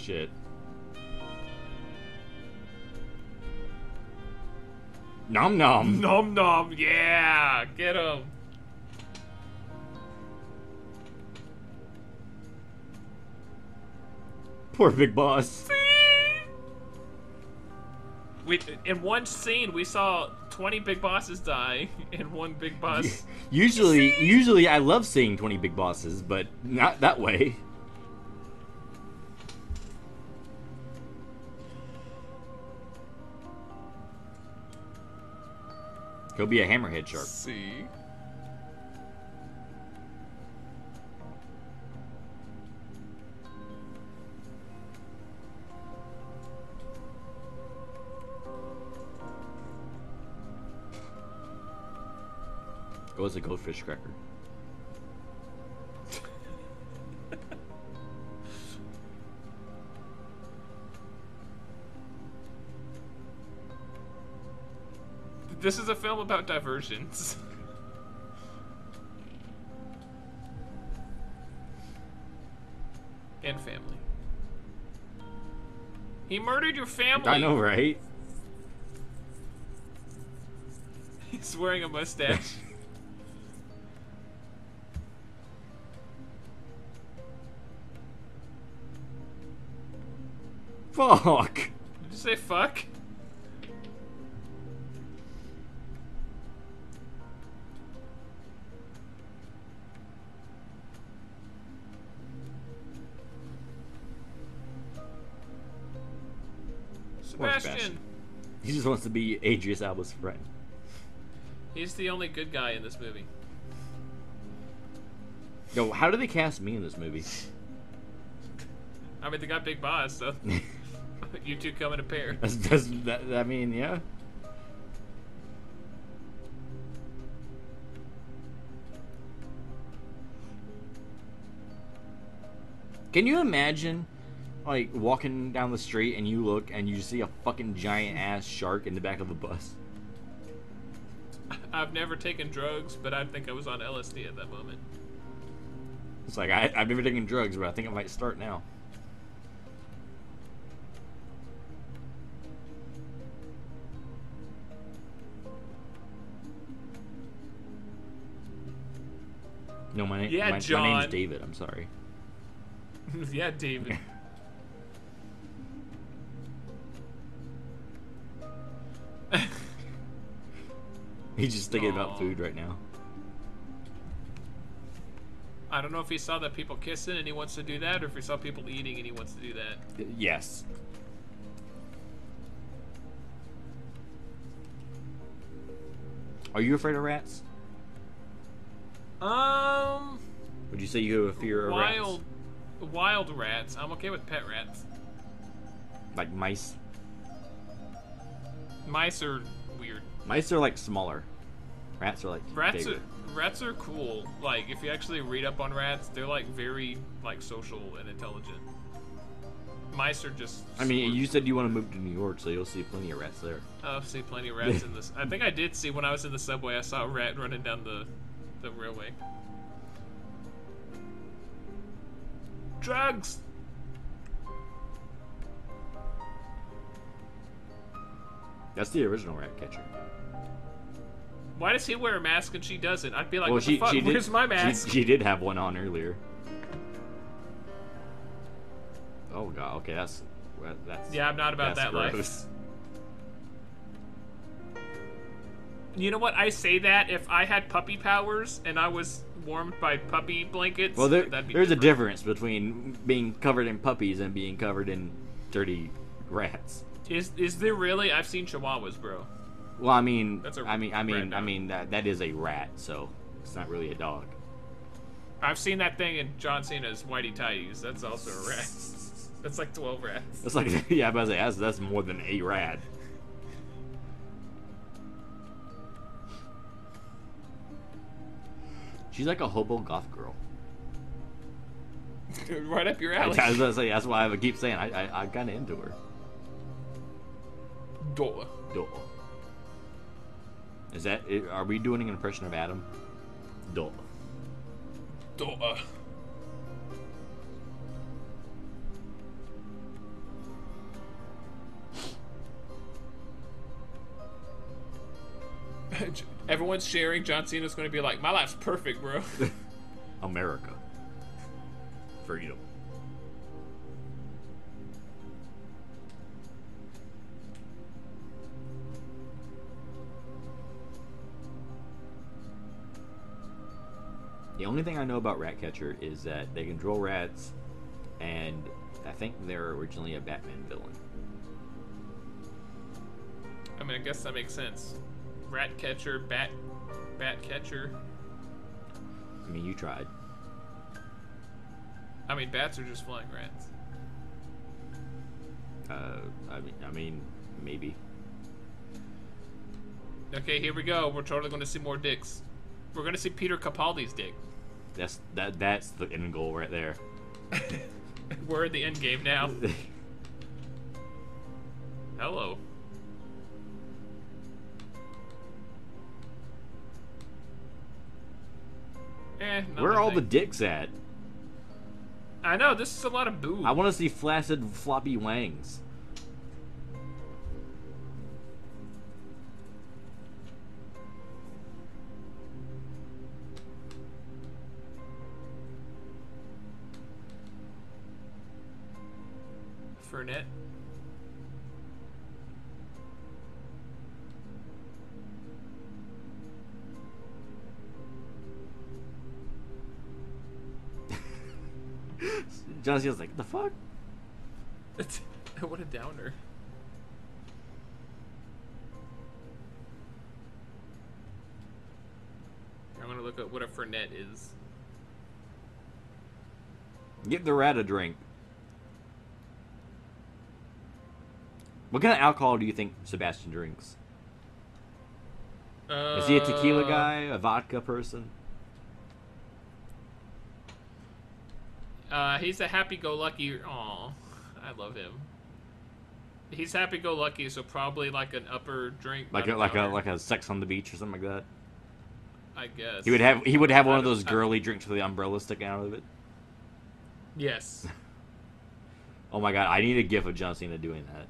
Shit. Nom nom. Nom nom, yeah, get him. Poor Big Boss. We in one scene we saw twenty big bosses die and one big boss. Usually, usually I love seeing 20 big bosses, but not that way. He'll be a hammerhead shark. See. Go as a goldfish cracker. This is a film about diversions. and family. He murdered your family. I know, right? He's wearing a mustache. Fuck. Did you say fuck? Wants to be Idris Elba's friend. He's the only good guy in this movie. Yo, how do they cast me in this movie? I mean, they got Big Boss, so you two come in a pair. That's, that's, that, I mean, yeah. Can you imagine, like, walking down the street and you look and you see a fucking giant ass shark in the back of a bus? I've never taken drugs, but I think I was on LSD at that moment. It's like, I, I've never taken drugs, but I think I might start now. No, my. Yeah, my, my name's David. I'm sorry. yeah, David. He's just thinking Aw. about food right now. I don't know if he saw that people kissing and he wants to do that, or if he saw people eating and he wants to do that. Yes. Are you afraid of rats? Um, Would you say you have a fear of wild, wild rats. I'm okay with pet rats. rats? Like mice? Mice are weird. Mice are like smaller. Rats are like Rats are rats are cool. Like if you actually read up on rats, they're like very like social and intelligent. Mice are just. I mean, you said you want to move to New York, so you'll see plenty of rats there. Oh, I've seen plenty of rats in this. I think I did see when I was in the subway. I saw a rat running down the the railway. Drugs. That's the original rat catcher. Why does he wear a mask and she doesn't? I'd be like, well, what she the fuck? she Where's did, my mask? She, did have one on earlier. Oh god, okay, that's that's Yeah, I'm not about that life. You know what? I say that if I had puppy powers and I was warmed by puppy blankets. Well, there, that'd be there's a difference between being covered in puppies and being covered in dirty rats. Is is there really? I've seen chihuahuas, bro. Well, I mean, That's a I mean, I mean, I mean that that is a rat, so it's not really a dog. I've seen that thing in John Cena's Whitey Tighties. That's also a rat. That's like 12 rats. That's like, yeah, I was about to say that's, that's more than a rat. She's like a hobo goth girl. right up your I, alley. I to say that's why I keep saying I I, I'm kind of into her. Duh. Duh. Is that? Are we doing an impression of Adam? Duh. Duh. Everyone's sharing. John Cena's going to be like, "My life's perfect, bro." America. Freedom. The only thing I know about Ratcatcher is that they control rats, and I think they're originally a Batman villain. I mean, I guess that makes sense. Ratcatcher, bat, bat catcher. I mean, you tried. I mean, bats are just flying rats. Uh, I mean, I mean, maybe. Okay, here we go. We're totally going to see more dicks. We're going to see Peter Capaldi's dick. That's that. That's the end goal right there. We're in the end game now. Hello. Eh, Where are all the dicks at? I know this is a lot of boob. I want to see flaccid, floppy wangs. Fernet. John Cena's like, the fuck? what a downer. I'm gonna look up what a fernet is. Give the rat a drink. What kind of alcohol do you think Sebastian drinks? Is he a tequila Uh, guy? A vodka person? Uh, he's a happy-go-lucky. Aw, I love him. He's happy-go-lucky, so probably like an upper drink. Like a, like a like a sex on the beach or something like that? I guess He would have he would have one of I- those I- girly drinks with the umbrella sticking out of it. Yes. Oh my god, I need a gif of John Cena doing that.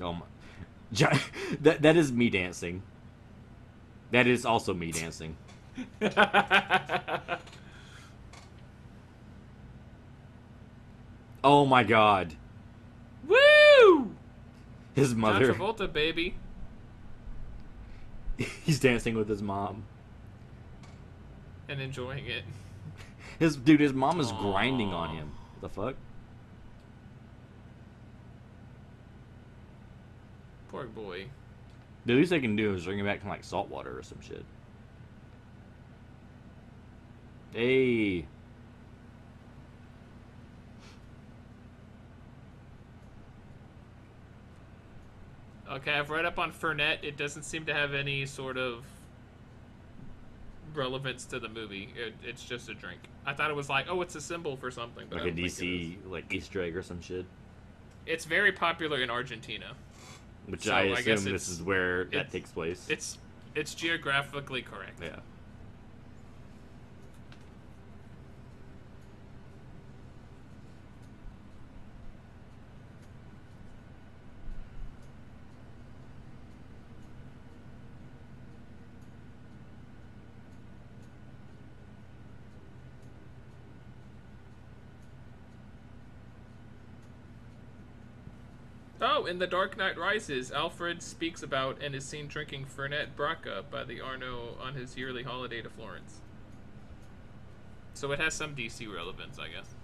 Oh my. That that is me dancing. That is also me dancing. Oh my god. Woo! His John mother. Travolta, baby. He's dancing with his mom. And enjoying it. His dude, his mom is grinding on him. the fuck? Poor boy. The least they can do is bring him back from like salt water or some shit. Hey. Okay, I've read up on Fernet. It doesn't seem to have any sort of relevance to the movie. It, it's just a drink. I thought it was like, oh, it's a symbol for something. But Like a don't think it is. DC like Easter egg or some shit. It's very popular in Argentina. Which So, I I assume guess this is where that takes place. It's it's geographically correct. yeah. Oh, in The Dark Knight Rises, Alfred speaks about and is seen drinking Fernet Branca by the Arno on his yearly holiday to Florence. So it has some DC relevance, I guess.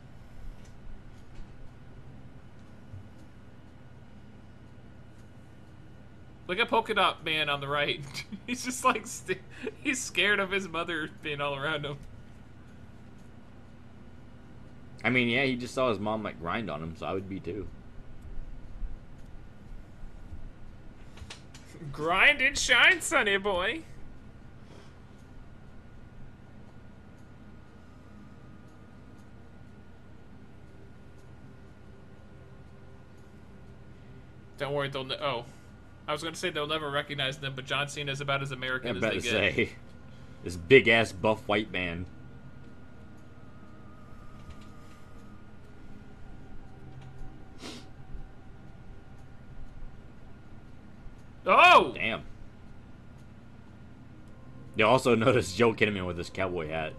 Look at Polka Dot Man on the right. he's just like he's scared of his mother being all around him. I mean, yeah, he just saw his mom like grind on him, so I would be too. Grind and shine, sonny boy. Don't worry, they'll. Oh, I was gonna say they'll never recognize them, but John Cena's about as American I'm as about they to get. say, this big ass buff white man. Oh, Damn. You also notice Joel Kinnaman with his cowboy hat.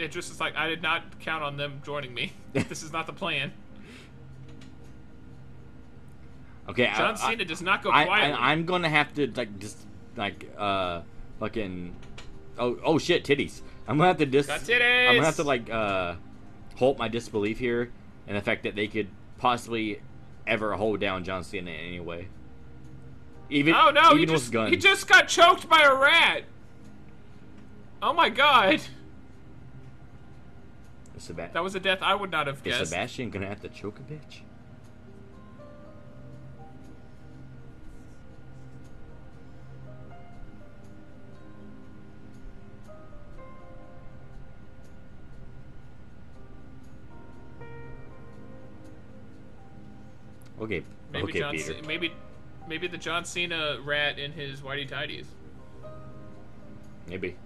It just is like I did not count on them joining me. this is not the plan. Okay, John I, Cena does not go I, quietly. I, I'm gonna have to like just like uh fucking oh oh shit titties. I'm gonna have to dis. Got I'm gonna have to like uh hold my disbelief here and the fact that they could possibly ever hold down John Cena in any way. Even oh no, even he just he just got choked by a rat. Oh my god, Is that was a death I would not have is guessed. Sebastian gonna have to choke a bitch? Okay, Maybe okay, John, Peter. C- maybe maybe the John Cena rat in his whitey tidies. Maybe.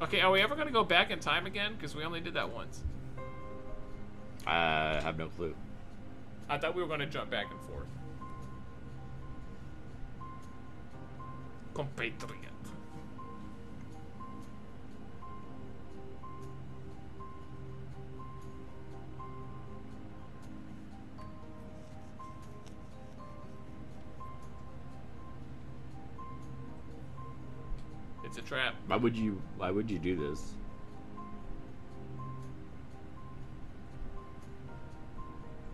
Okay, are we ever gonna go back in time again? Because we only did that once. I have no clue. I thought we were gonna jump back and forth. Compatriot. It's a trap. Why would you? Why would you do this?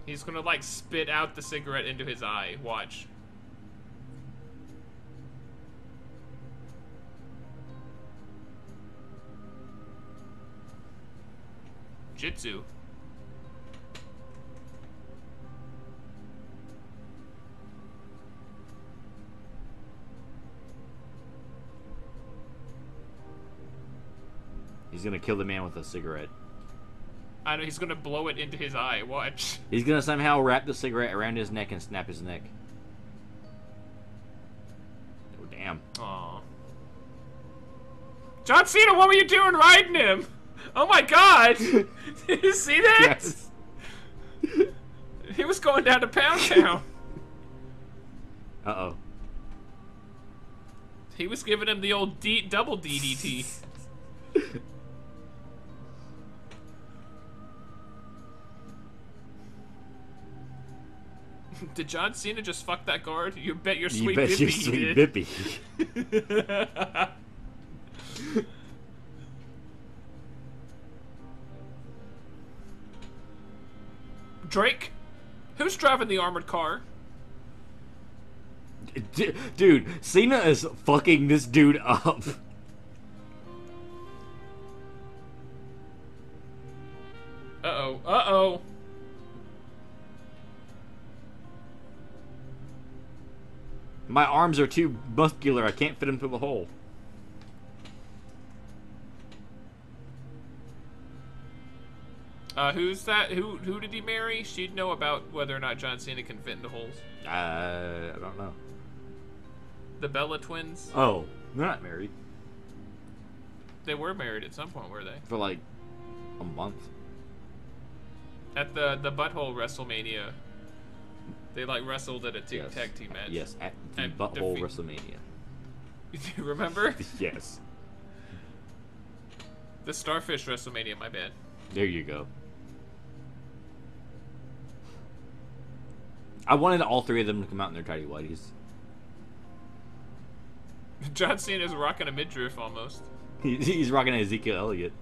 He's gonna like spit out the cigarette into his eye. Watch. Jitsu. He's gonna kill the man with a cigarette. I know he's gonna blow it into his eye. Watch. He's gonna somehow wrap the cigarette around his neck and snap his neck. Oh damn. Aw. John Cena, what were you doing riding him? Oh my god! Did you see that? Yes. He was going down to Pound Town. Uh oh. He was giving him the old D- double DDT. Did John Cena just fuck that guard? You bet your sweet You bet Bippy your sweet. Bippy. Drake, who's driving the armored car? D- dude, Cena is fucking this dude up. arms are too muscular. I can't fit them through the hole. Uh, who's that? Who who did he marry? She'd know about whether or not John Cena can fit into holes. Uh, I don't know. The Bella twins. Oh, they're not married They were married at some point, were they? for like a month. At the the Butthole WrestleMania, they like wrestled at a t- Yes. tag team match. Yes, at the And Butthole defeat- WrestleMania. you remember Yes. the Starfish WrestleMania? My bad. There you go. I wanted all three of them to come out in their tidy whities. John Cena's rocking a midriff almost. He's rocking Ezekiel Elliott.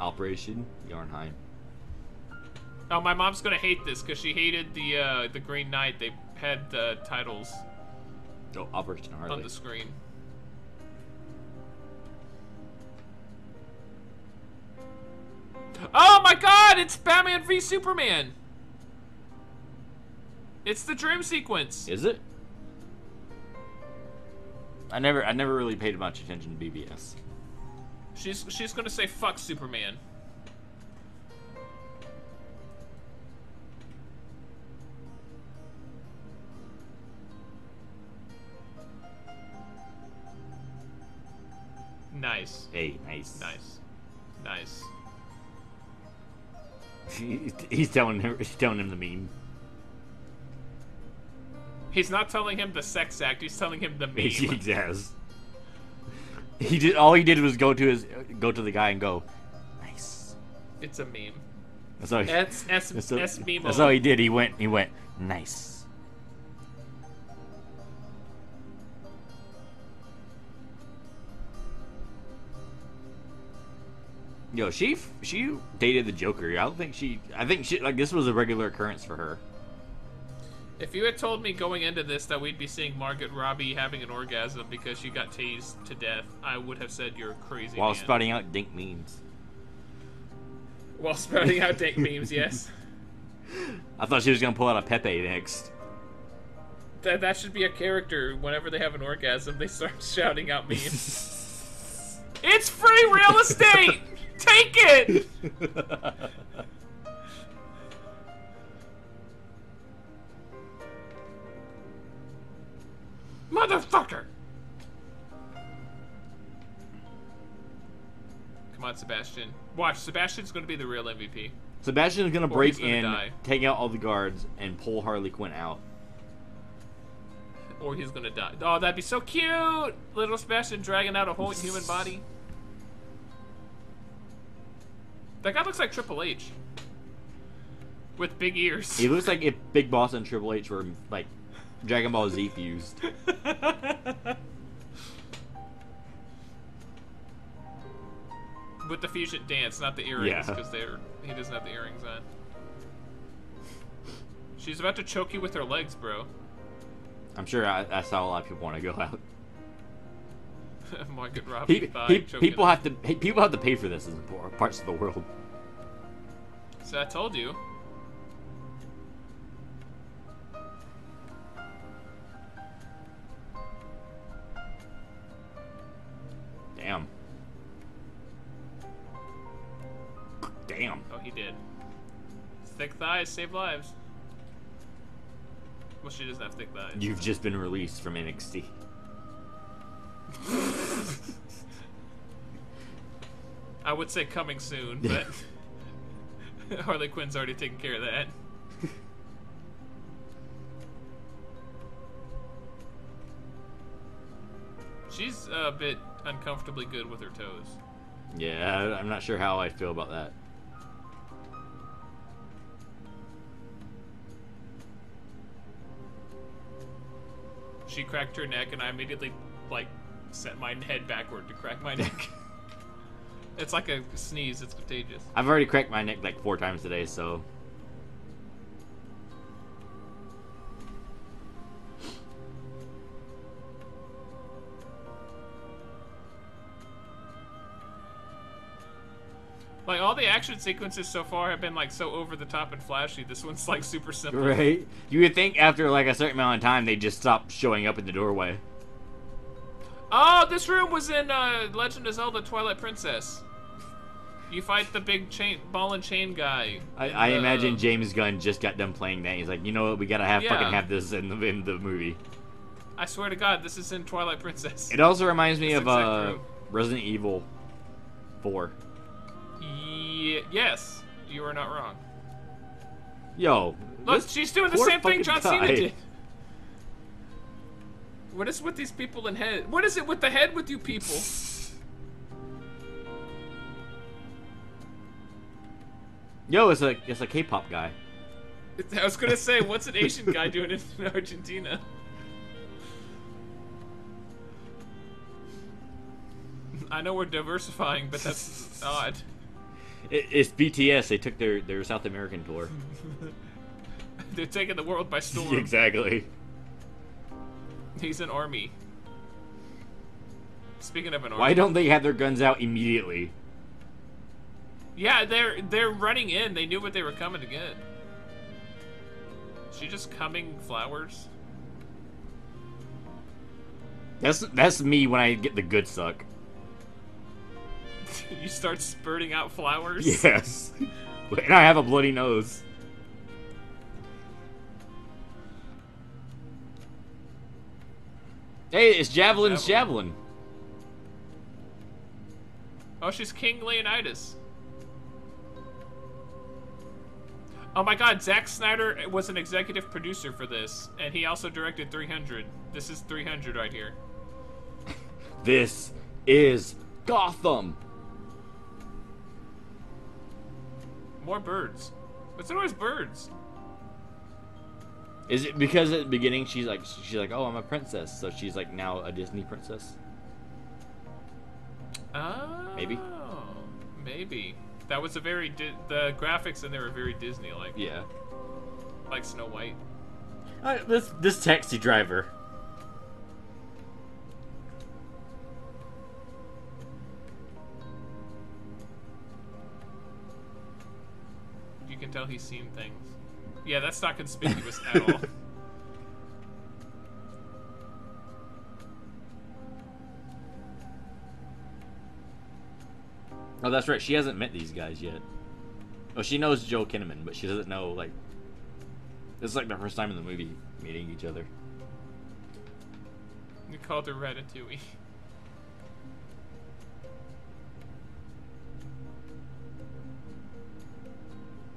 Operation Jotunheim. Oh, my mom's gonna hate this because she hated the uh, the Green Knight. They had the titles Oh, Operation on Harley. the screen. Oh my god, it's Batman v Superman! It's the dream sequence. Is it? I never, I never really paid much attention to BvS. She's she's gonna say fuck Superman. Nice. Hey, nice. Nice. Nice. he's telling him, he's telling him the meme. He's not telling him the sex act, he's telling him the meme. he does. He did. All he did was go to his, go to the guy and go, nice. it's a meme. That's all. He, S S that's, all- S meme. that's all he did. He went. He went nice. Yo, she she dated the Joker. I don't think she. I think she like this was a regular occurrence for her. If you had told me going into this that we'd be seeing Margaret Robbie having an orgasm because she got tased to death, I would have said you're crazy. While man. spouting out dink memes. While spouting out dank memes, yes. I thought she was gonna pull out a Pepe next. That that should be a character. Whenever they have an orgasm, they start shouting out memes. it's free real estate. Take it. Motherfucker. Come on, Sebastian. Watch, Sebastian's going to be the real MVP. Sebastian's gonna Or break he's gonna in, die. take out all the guards, and pull Harley Quinn out. Or he's gonna die. Oh, that'd be so cute! Little Sebastian dragging out a whole human body. That guy looks like Triple H. With big ears. He looks like if Big Boss and Triple H were like Dragon Ball Z fused. With the fusion dance, not the earrings, Yeah. because they're he doesn't have the earrings on. She's about to choke you with her legs, bro. I'm sure I, I saw a lot of people want to go out. Margaret Robbie he, he, people have to people have to pay for this in parts of the world. So I told you. Damn. Damn. Oh, he did. Thick thighs save lives. Well, she doesn't have thick thighs. You've just been released from NXT. I would say coming soon, but Harley Quinn's already taken care of that. She's a bit uncomfortably good with her toes. Yeah, I'm not sure how I feel about that. She cracked her neck, and I immediately like set my head backward to crack my neck. It's like a sneeze. It's contagious. I've already cracked my neck like four times today, so Like all the action sequences so far have been like so over the top and flashy. This one's like super simple. right. You would think after like a certain amount of time they'd just stop showing up in the doorway. Oh, this room was in uh, Legend of Zelda: Twilight Princess. You fight the big chain ball and chain guy. I, I the- imagine James Gunn just got done playing that. He's like, you know what, we gotta have fucking have this in the in the movie. I swear to God, this is in Twilight Princess. It also reminds me This of uh, room. Resident Evil Four. Ye- yes, you are not wrong. Yo, Look, she's doing the same thing John Cena guy. did. What is with these people in head? What is it with the head with you people? Yo, it's a it's a K-pop guy. I was gonna say, what's an Asian guy doing in Argentina? I know we're diversifying, but that's odd. It, it's BTS. They took their their South American tour. They're taking the world by storm. exactly. He's an army. Speaking of an army, Why don't they have their guns out immediately? yeah, they're they're running in. They knew what they were coming to get. She just coming flowers. That's that's me when I get the good suck. you start spurting out flowers. Yes. and I have a bloody nose. Hey, it's Javelin's Javelin. Javelin. Oh, she's King Leonidas. Oh my god, Zack Snyder was an executive producer for this, and he also directed 300. This is 300 right here. This is Gotham. More birds. What's always birds? Is it because at the beginning she's like she's like, "Oh, I'm a princess." So she's like now a Disney princess? Oh. Maybe. Oh, maybe. That was a very di- the graphics in there were very Disney like, Yeah. like Snow White. Uh, this this taxi driver. You can tell he's seen things. Yeah, that's not conspicuous at all. Oh, that's right. She hasn't met these guys yet. Oh, she knows Joel Kinnaman, but she doesn't know like. This is like the first time in the movie meeting each other. You called her Ratatouille.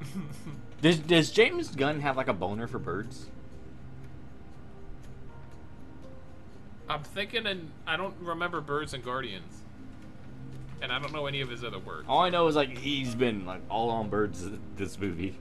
Does Does James Gunn have like a boner for birds? I'm thinking, and I don't remember Birds and Guardians, and I don't know any of his other work. All I know is like he's been like all on birds this movie.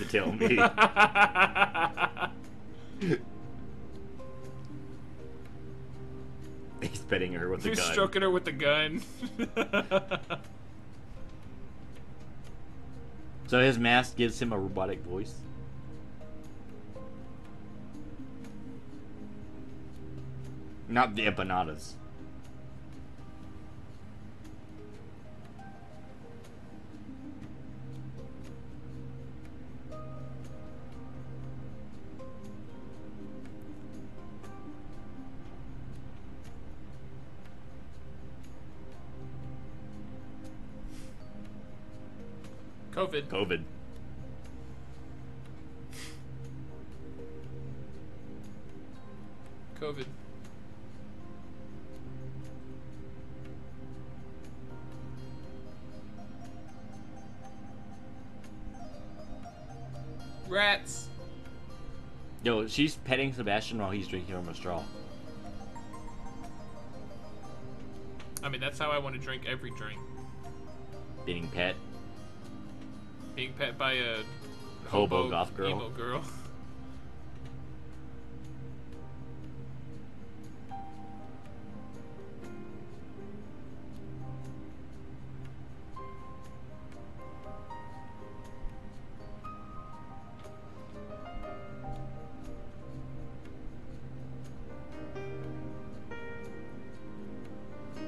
To tell me. He's petting her with the He's gun. stroking her with the gun. So his mask gives him a robotic voice. Not the empanadas. COVID. COVID. COVID. Rats. Yo, she's petting Sebastian while he's drinking from a straw. I mean, that's how I want to drink every drink. Being pet. Being pet by a Hobo goth girl. girl.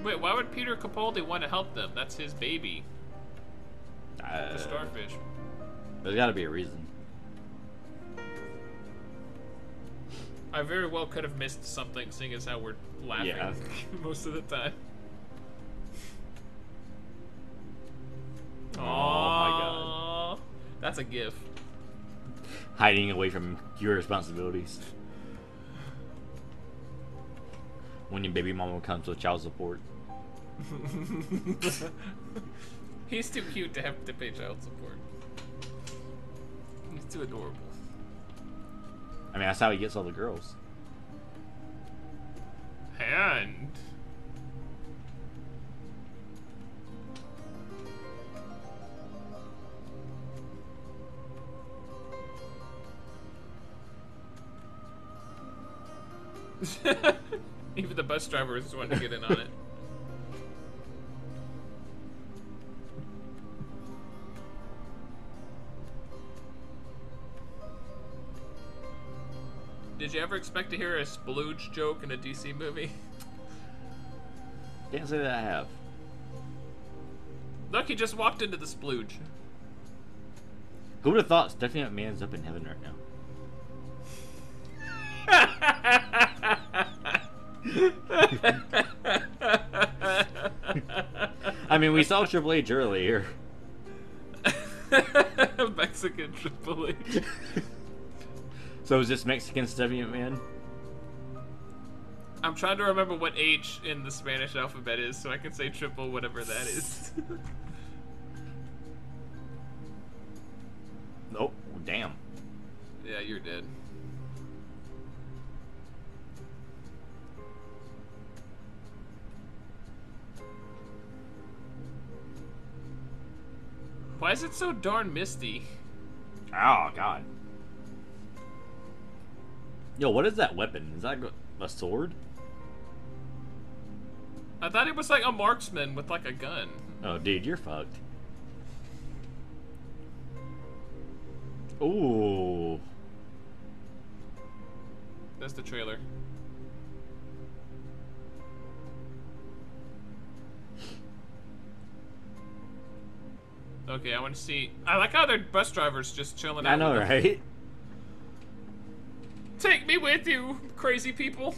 Wait, why would Peter Capaldi want to help them? That's his baby, the starfish. there's gotta be a reason. I very well could have missed something, seeing as how we're laughing Yeah. most of the time. Oh my god. That's a gif. Hiding away from your responsibilities. When your baby mama comes with child support. He's too cute to have to pay child support. He's too adorable. I mean, that's how he gets all the girls. And even the bus driver drivers want to get in on it. Expect to hear a splooge joke in a DC movie? Can't say that I have. Look, he just walked into the splooge. Who would have thought Stephanie McMahon's up in heaven right now? I mean, we saw Triple H earlier. Mexican Triple H. So is this Mexican Stephanie man? I'm trying to remember what H in the Spanish alphabet is, so I can say triple whatever that is. Oh, damn. yeah, you're dead. Why is it so darn misty? Oh, God. Yo, what is that weapon? Is that a sword? I thought it was like a marksman with like a gun. Oh, dude, you're fucked. Ooh. That's the trailer. Okay, I want to see. I like how their bus drivers just chilling out. I know, right? them. Take me with you, crazy people.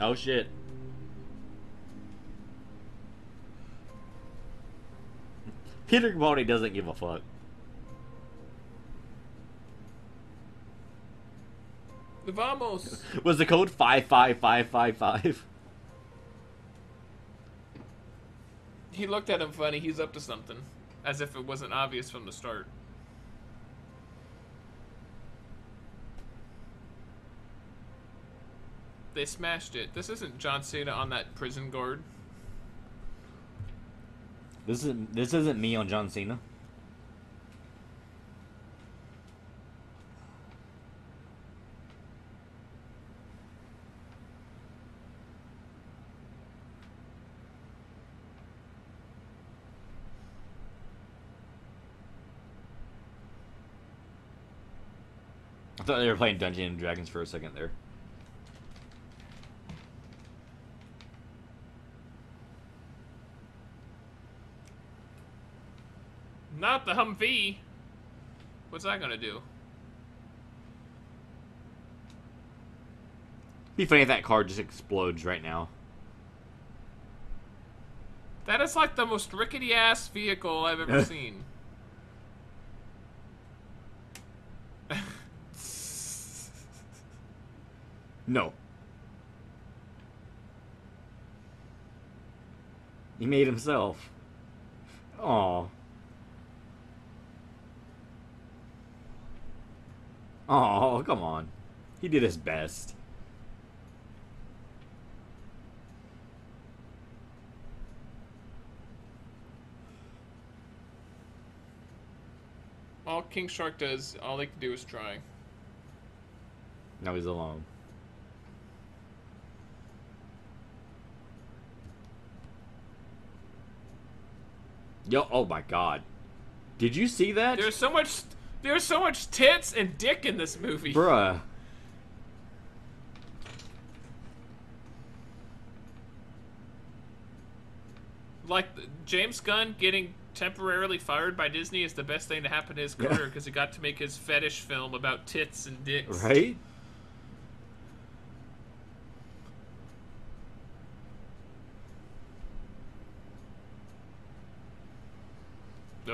Oh, shit. Peter Capaldi doesn't give a fuck. Vamos. Was the code 55555? He looked at him funny. He's up to something, as if it wasn't obvious from the start. They smashed it. This isn't John Cena on that prison guard. This isn't this isn't me on John Cena. I thought they were playing Dungeons and Dragons for a second there. Not the Humvee. What's that gonna do? Be funny if that car just explodes right now. That is like the most rickety ass vehicle I've ever seen. No. He made himself. Aw. Oh, come on. He did his best. all King Shark does, all they can do is try. Now he's alone. Yo, oh my god. Did you see that? There's so much there's so much tits and dick in this movie. Bruh. Like James Gunn getting temporarily fired by Disney is the best thing to happen to his career because he got to make his fetish film about tits and dicks. Right?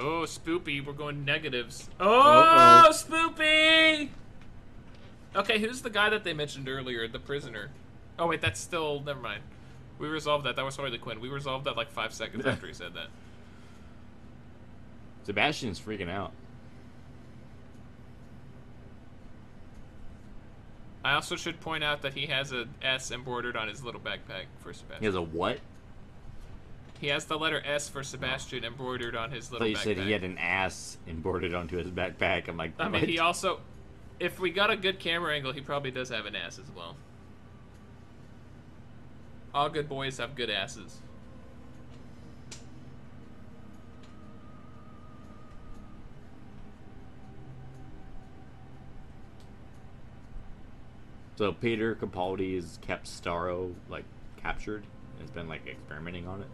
Oh, Spoopy, we're going negatives. Oh, Uh-oh. Spoopy! Okay, who's the guy that they mentioned earlier, the prisoner? Oh wait, that's still never mind. We resolved that. That was Harley Quinn. We resolved that like five seconds after he said that. Sebastian's freaking out. I also should point out that he has a S embroidered on his little backpack for Sebastian. He has a what? He has the letter S for Sebastian embroidered on his little thought you backpack. said he had an ass embroidered onto his backpack. I'm like, I mean, what? he also, if we got a good camera angle, he probably does have an ass as well. All good boys have good asses. So Peter Capaldi has kept Starro like captured and has been like experimenting on it.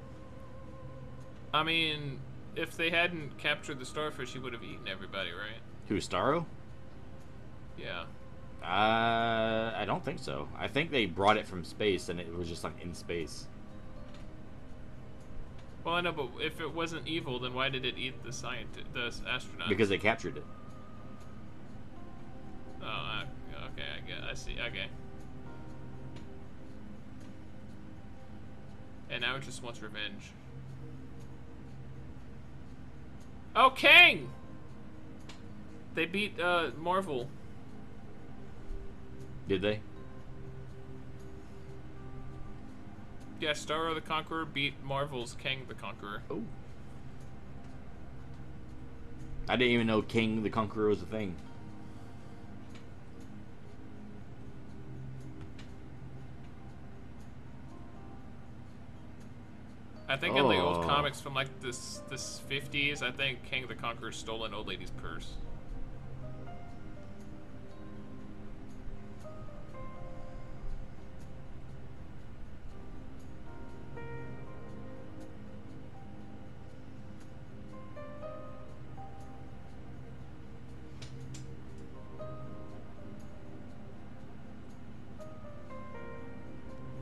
I mean, if they hadn't captured the starfish, he would have eaten everybody, right? Who Starro? Yeah. Uh, I don't think so. I think they brought it from space and it was just like in space. Well, I know, but if it wasn't evil, then why did it eat the scientist, the astronaut? Because they captured it. Oh, uh, okay, I get, I see. Okay. And now it just wants revenge. Oh, Kang! They beat uh, Marvel. Did they? Yeah, Starro the Conqueror beat Marvel's Kang the Conqueror. Oh. I didn't even know King the Conqueror was a thing. I think in the old Oh. comics from like this this 50s, I think Kang the Conqueror stole an old lady's purse.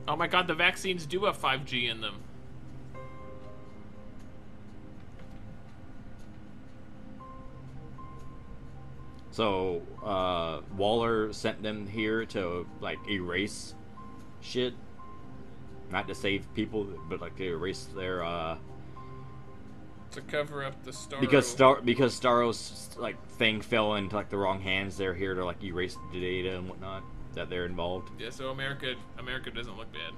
Oh my god, the vaccines do have 5G in them. So, uh, Waller sent them here to, like, erase shit. Not to save people, but, like, to erase their, uh... To cover up the Starro. Because Star, because Starro's, like, thing fell into, like, the wrong hands, they're here to, like, erase the data and whatnot that they're involved. Yeah, so America America doesn't look bad.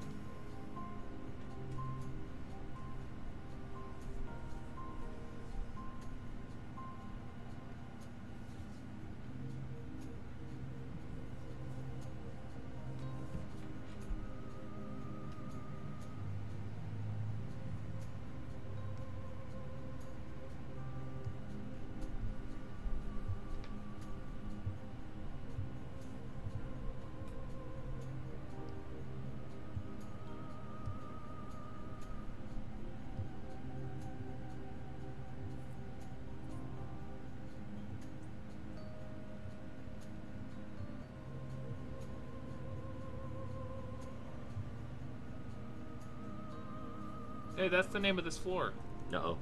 Hey, that's the name of this floor. Uh oh.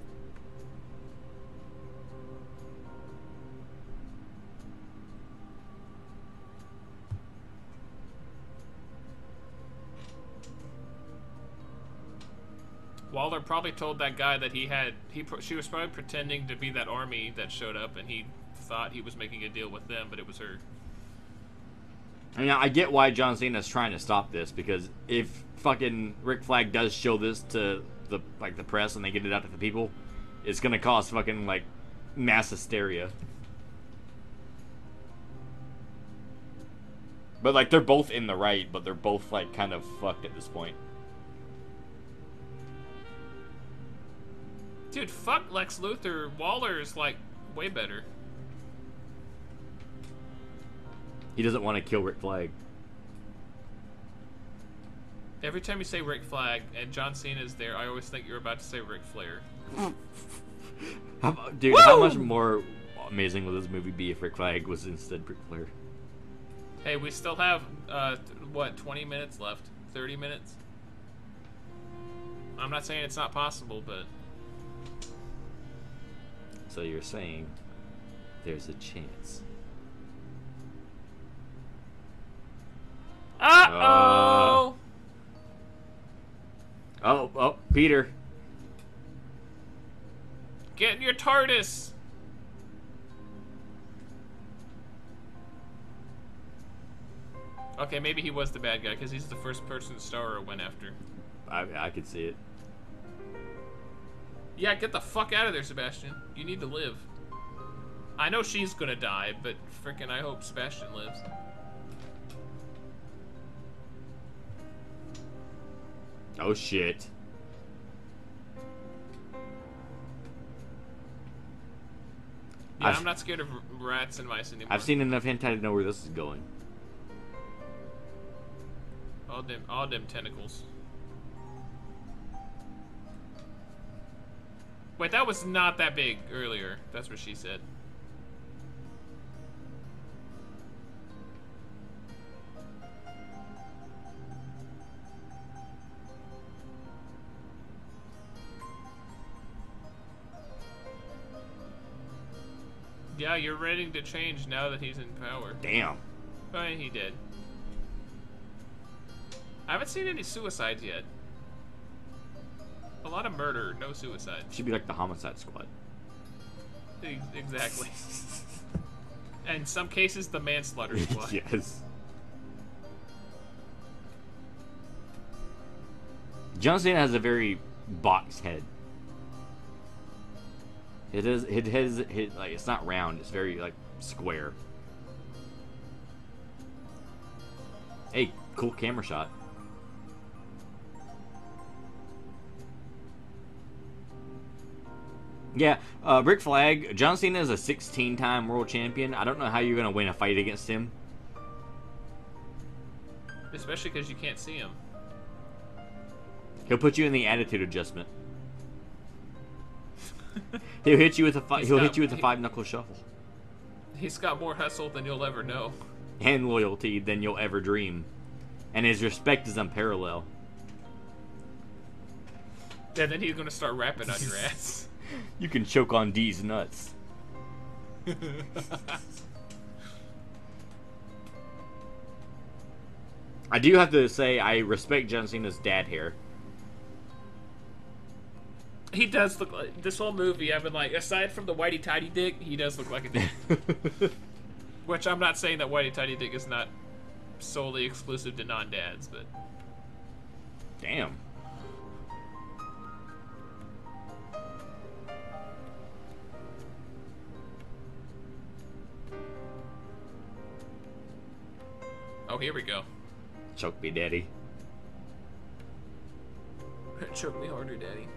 Waller probably told that guy that he had he she was probably pretending to be that army that showed up, and he thought he was making a deal with them, but it was her. I mean, I get why John Cena's trying to stop this because if fucking Rick Flag does show this to the like the press and they get it out to the people, it's gonna cause fucking like mass hysteria. But like they're both in the right, but they're both like kind of fucked at this point. Dude, fuck Lex Luthor. Waller is like way better. He doesn't want to kill Rick Flag. Every time you say Rick Flag and John Cena is there, I always think you're about to say Ric Flair. How, dude, how much more amazing would this movie be if Rick Flag was instead Ric Flair? Hey, we still have uh, th- what 20 minutes left? 30 minutes? I'm not saying it's not possible, but So you're saying there's a chance. uh oh. Oh, oh, Peter. Get in your TARDIS. Okay, maybe he was the bad guy because he's the first person Starro went after. I, I could see it. Yeah, get the fuck out of there, Sebastian. You need to live. I know she's gonna die, but freaking, I hope Sebastian lives. Oh shit. Yeah, I've- I'm not scared of rats and mice anymore. I've seen enough hentai to know where this is going. all them, all them tentacles. Wait, that was not that big earlier. That's what she said. Yeah, you're ready to change now that he's in power. Damn. Oh, he did. I haven't seen any suicides yet. A lot of murder, no suicide. Should be like the homicide squad. Exactly. and in some cases, the manslaughter squad. yes. John Cena has a very box head. It is. It has. It, like it's not round. It's very like square. Hey, cool camera shot. Yeah, uh, Rick Flag. John Cena is a 16-time world champion. I don't know how you're gonna win a fight against him. Especially because you can't see him. He'll put you in the attitude adjustment. He'll hit you with a fi- he'll got- hit you with a five knuckle shuffle He's got more hustle than you'll ever know. and loyalty than you'll ever dream, and his respect is unparalleled. And then he's gonna start rapping on your ass. You can choke on D's nuts. I do have to say I respect John Cena's dad hair. He does look like this whole movie. I've been like, aside from the whitey tidy dick, he does look like a dick. Which I'm not saying that whitey tidy dick is not solely exclusive to non-dads, but Damn. oh, here we go. Choke me, daddy. Choke me harder, daddy.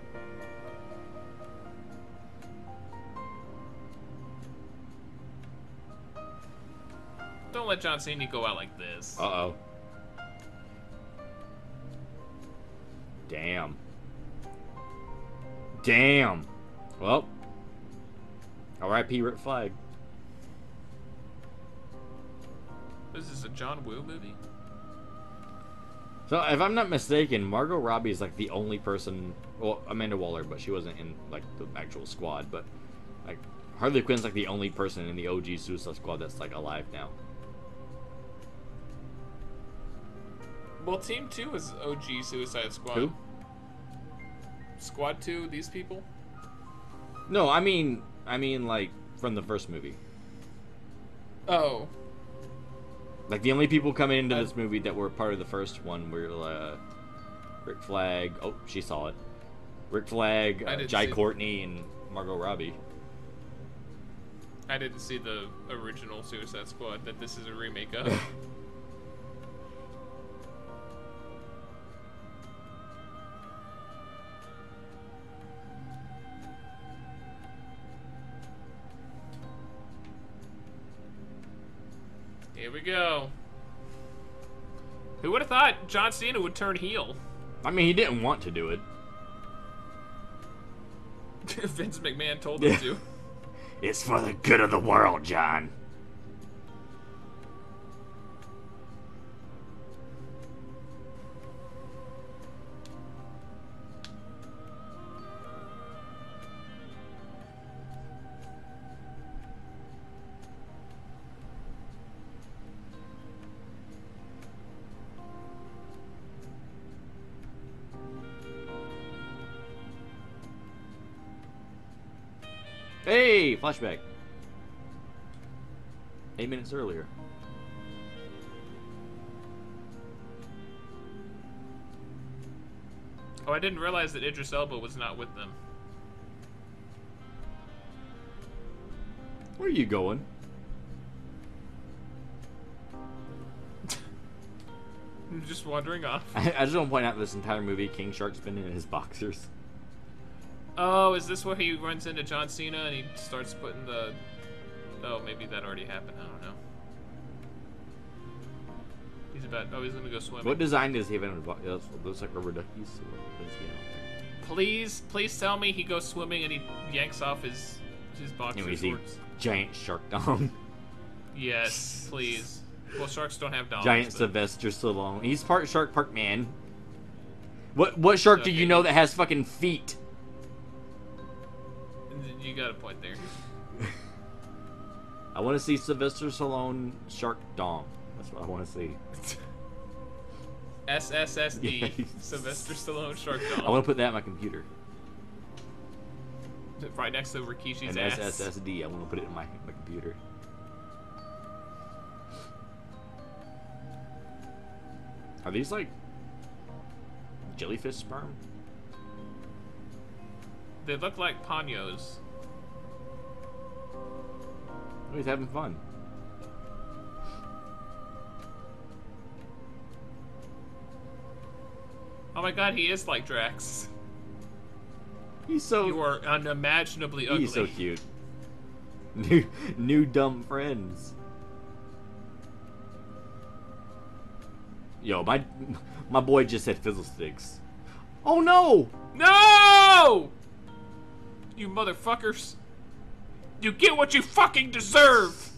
Don't let John Cena go out like this. Uh oh. Damn. Damn. Well. R.I.P. Rick Flag. This is a John Woo movie. So if I'm not mistaken, Margot Robbie is like the only person. Well, Amanda Waller, but she wasn't in like the actual squad. But like Harley Quinn's like the only person in the OG Suicide Squad that's like alive now. Well, Team Two is OG Suicide Squad. Who? Squad Two. These people. No, I mean, I mean like from the first movie. Oh, Like the only people coming into Uh, this movie that were part of the first one were uh, Rick Flag. Oh, she saw it. Rick Flag, I uh, Jai Courtney, and Margot Robbie. I didn't see the original Suicide Squad that this is a remake of. John Cena would turn heel? I mean, he didn't want to do it. Vince McMahon told him Yeah. to. It's for the good of the world, John. Flashback. Eight minutes earlier. Oh, I didn't realize that Idris Elba was not with them. Where are you going? I'm just wandering off. I, I just want to point out this entire movie, King Shark's been in his boxers. Oh, is this where he runs into John Cena and he starts putting the? Oh, maybe that already happened. I don't know. He's about. Oh, he's gonna go swimming. What design does he have in his looks like rubber duckies. What is he? Please, please tell me he goes swimming and he yanks off his his boxer Anyway, see shorts. giant shark dong. Yes, please. Well, sharks don't have dogs. giant but- Sylvester Stallone. He's part shark, part man. What what shark do you know that has fucking feet? You got a point there. I want to see Sylvester Stallone shark dong. That's what I want to see. SSSD. Yes. Sylvester Stallone Shark Dom. I want to put that in my computer. Right next to Rikishi's An ass. SSSD. I want to put it in my, my computer. Are these like jellyfish sperm? They look like panos. Oh, he's having fun. Oh my god, he is like Drax. He's so You are unimaginably ugly. he's so cute. New new dumb friends. Yo, my my boy just said fiddlesticks. Oh no! No! You motherfuckers. You get what you fucking deserve!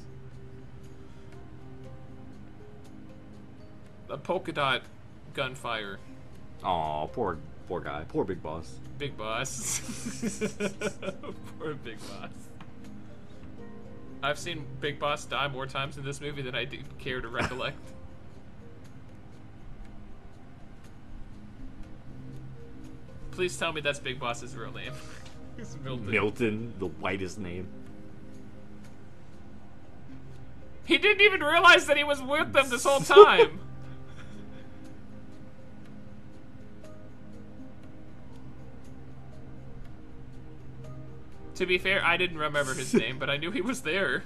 A polka dot gunfire. Aw, poor poor guy, poor big boss. Big boss. Poor Big Boss. I've seen Big Boss die more times in this movie than I do care to recollect. Please tell me that's Big Boss's real name. Milton. Milton, the whitest name. He didn't even realize that he was with them this whole time. to be fair, I didn't remember his name, but I knew he was there.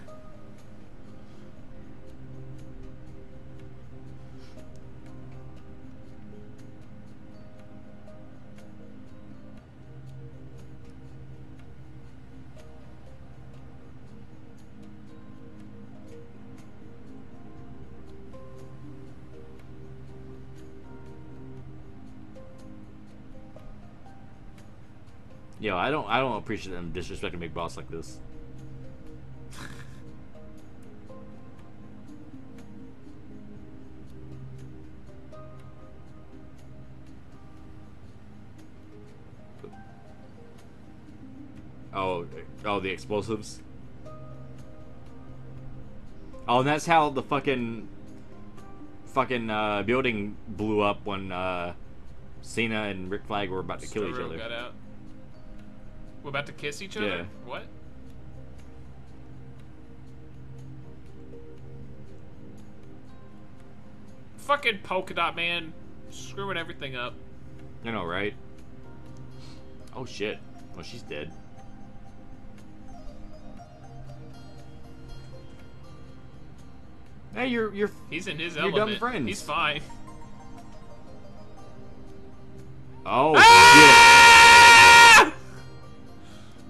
I don't I don't appreciate them disrespecting Big Boss like this. oh, oh, the explosives. Oh, and that's how the fucking fucking uh, building blew up when uh, Cena and Rick Flag were about to kill each other. We're about to kiss each other. Yeah. What? Fucking polka dot man, screwing everything up. You know, right? Oh shit. Well, she's dead. Hey, you're you're. He's in his You're dumb element. friends. He's fine. Oh Ah!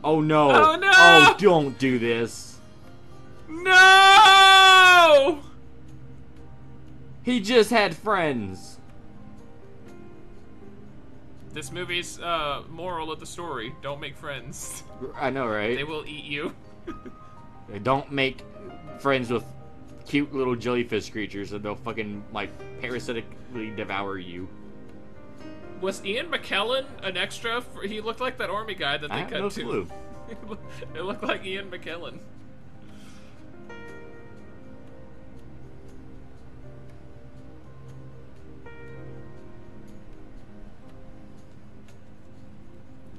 Oh no. Oh, no! Oh, don't do this. No! He just had friends. This movie's uh, moral of the story: don't make friends. I know, right? They will eat you. Don't make friends with cute little jellyfish creatures, or they'll fucking like parasitically devour you. Was Ian McKellen an extra? For, he looked like that army guy that they I have cut no to. clue. it looked like Ian McKellen.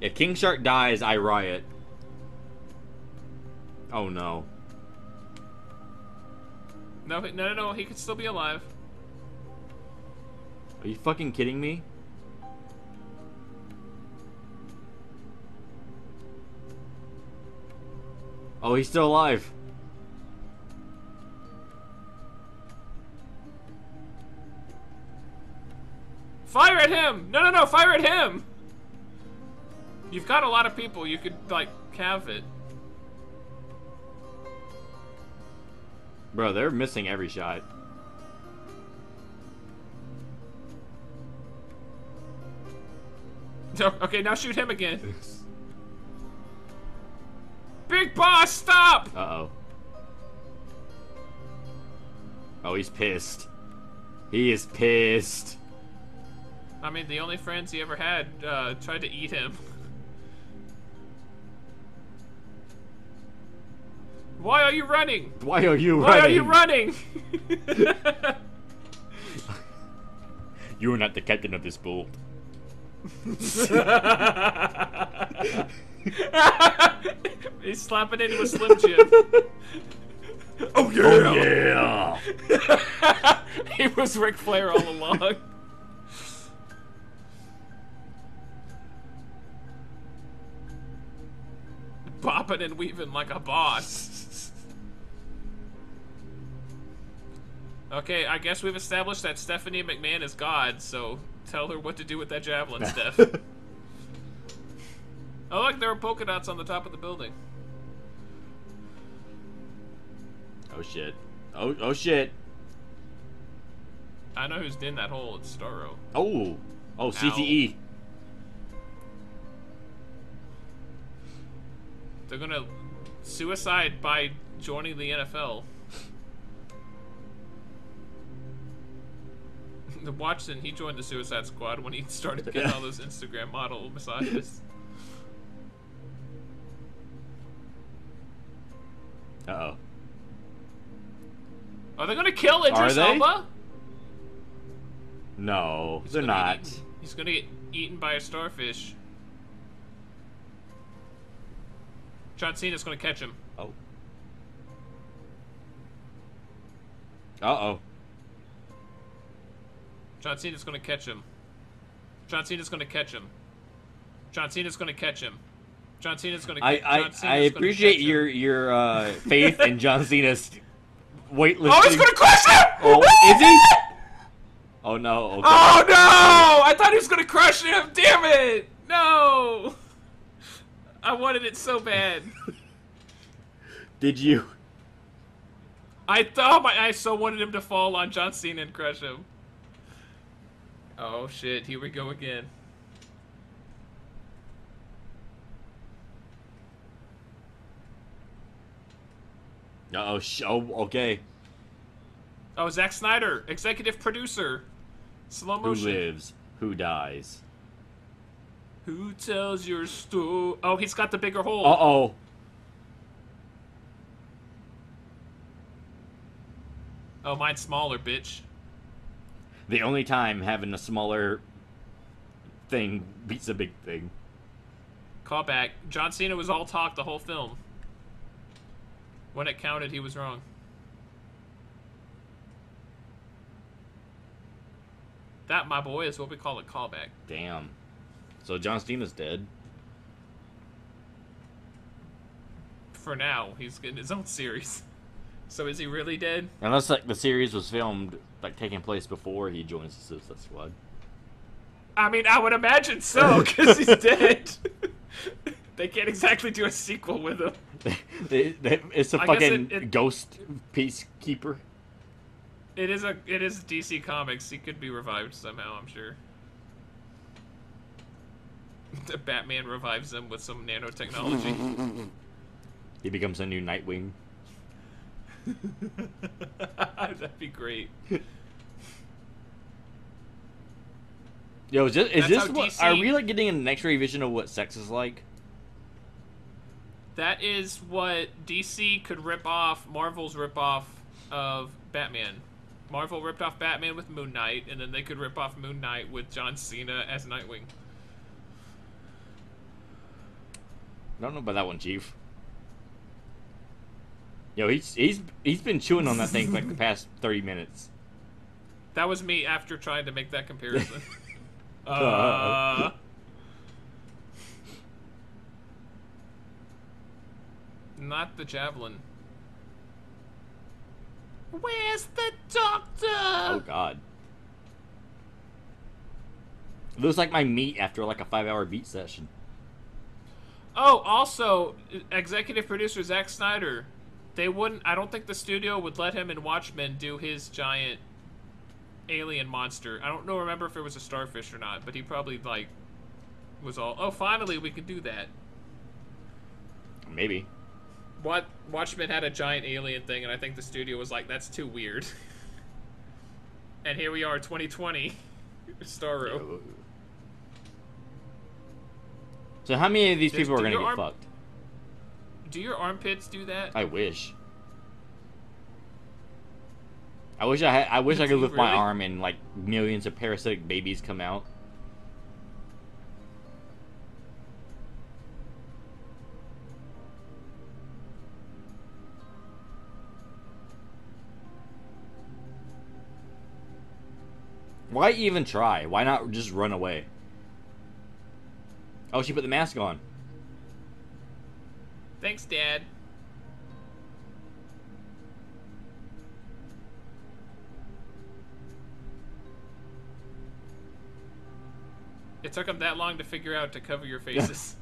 If King Shark dies, I riot. Oh no. No, no, no, no. He could still be alive. Are you fucking kidding me? Oh, he's still alive. Fire at him! No, no, no! Fire at him! You've got a lot of people. You could like have it. Bro, they're missing every shot. Okay, now shoot him again. Big boss, stop! Uh oh. Oh, he's pissed. He is pissed. I mean, the only friends he ever had uh, tried to eat him. Why are you running? Why are you Why running? Why are you running? You are not the captain of this boat. He's slapping into a Slim Jim. Oh yeah! Oh, yeah! he was Ric Flair all along. Bopping and weaving like a boss. Okay, I guess we've established that Stephanie McMahon is God, so tell her what to do with that javelin, Steph. oh, look, there are polka dots on the top of the building. Oh shit. Oh oh shit. I know who's in that hole. It's Starro. Oh. Oh CTE. They're gonna suicide by joining the NFL. the Watson, he joined the Suicide Squad when he started getting all those Instagram model massages. Uh oh. Are they gonna kill Idris? Elba? No, He's they're not. He's gonna get eaten by a starfish. John Cena's gonna catch him. Oh. Uh oh. John Cena's gonna catch him. John Cena's gonna catch him. John Cena's gonna catch him. John Cena's gonna. I ca- I, John I appreciate your your uh, faith in John Cena's weightlifting. Oh, he's gonna crush him! Oh, is he? Oh no. Okay. Oh no! I thought he was gonna crush him. Damn it! No. I wanted it so bad. Did you? I thought my I so wanted him to fall on John Cena and crush him. Oh shit! Here we go again. Uh oh. Sh- oh. Okay. Oh, Zack Snyder, executive producer. Slow motion. Who lives? Who dies? Who tells your story? Oh, he's got the bigger hole. Uh oh. Oh, mine's smaller, bitch. The only time having a smaller thing beats a big thing. Callback. John Cena was all talk the whole film. When it counted, he was wrong. That, my boy, is what we call a callback. Damn. So John Cena's dead. For now, he's getting his own series. So is he really dead? Unless like the series was filmed like taking place before he joins the Suicide Squad. I mean, I would imagine so, because he's dead. they can't exactly do a sequel with him. They- they- it's a I fucking it- it- ghost peacekeeper. It is a it is DC Comics. He could be revived somehow. I'm sure. The Batman revives him with some nanotechnology. He becomes a new Nightwing. That'd be great. Yo, is this, is this what? DC Are we like getting an X-ray vision of what sex is like? That is what DC could rip off Marvel's rip off of Batman. Marvel ripped off Batman with Moon Knight, and then they could rip off Moon Knight with John Cena as Nightwing. I don't know about that one, Chief. Yo, he's he's he's been chewing on that thing for like the past thirty minutes. That was me after trying to make that comparison. uh, not the javelin. Where's the doctor? Oh God. It looks like my meat after like a five-hour beat session. Oh, also, executive producer Zack Snyder. They wouldn't. I don't think the studio would let him in Watchmen do his giant alien monster. I don't know. Remember if it was a starfish or not? But he probably like was all. Oh, finally we can do that. Maybe. What Watchmen had a giant alien thing, and I think the studio was like, "That's too weird." and here we are, 2020, Starro. So how many of these Does- people are gonna get arm- fucked? Do your armpits do that? I wish. I wish I had. I wish I could Do you lift my arm and like millions of parasitic babies come out. Why even try? Why not just run away? Oh, she put the mask on. Thanks, Dad. It took them that long to figure out to cover your faces.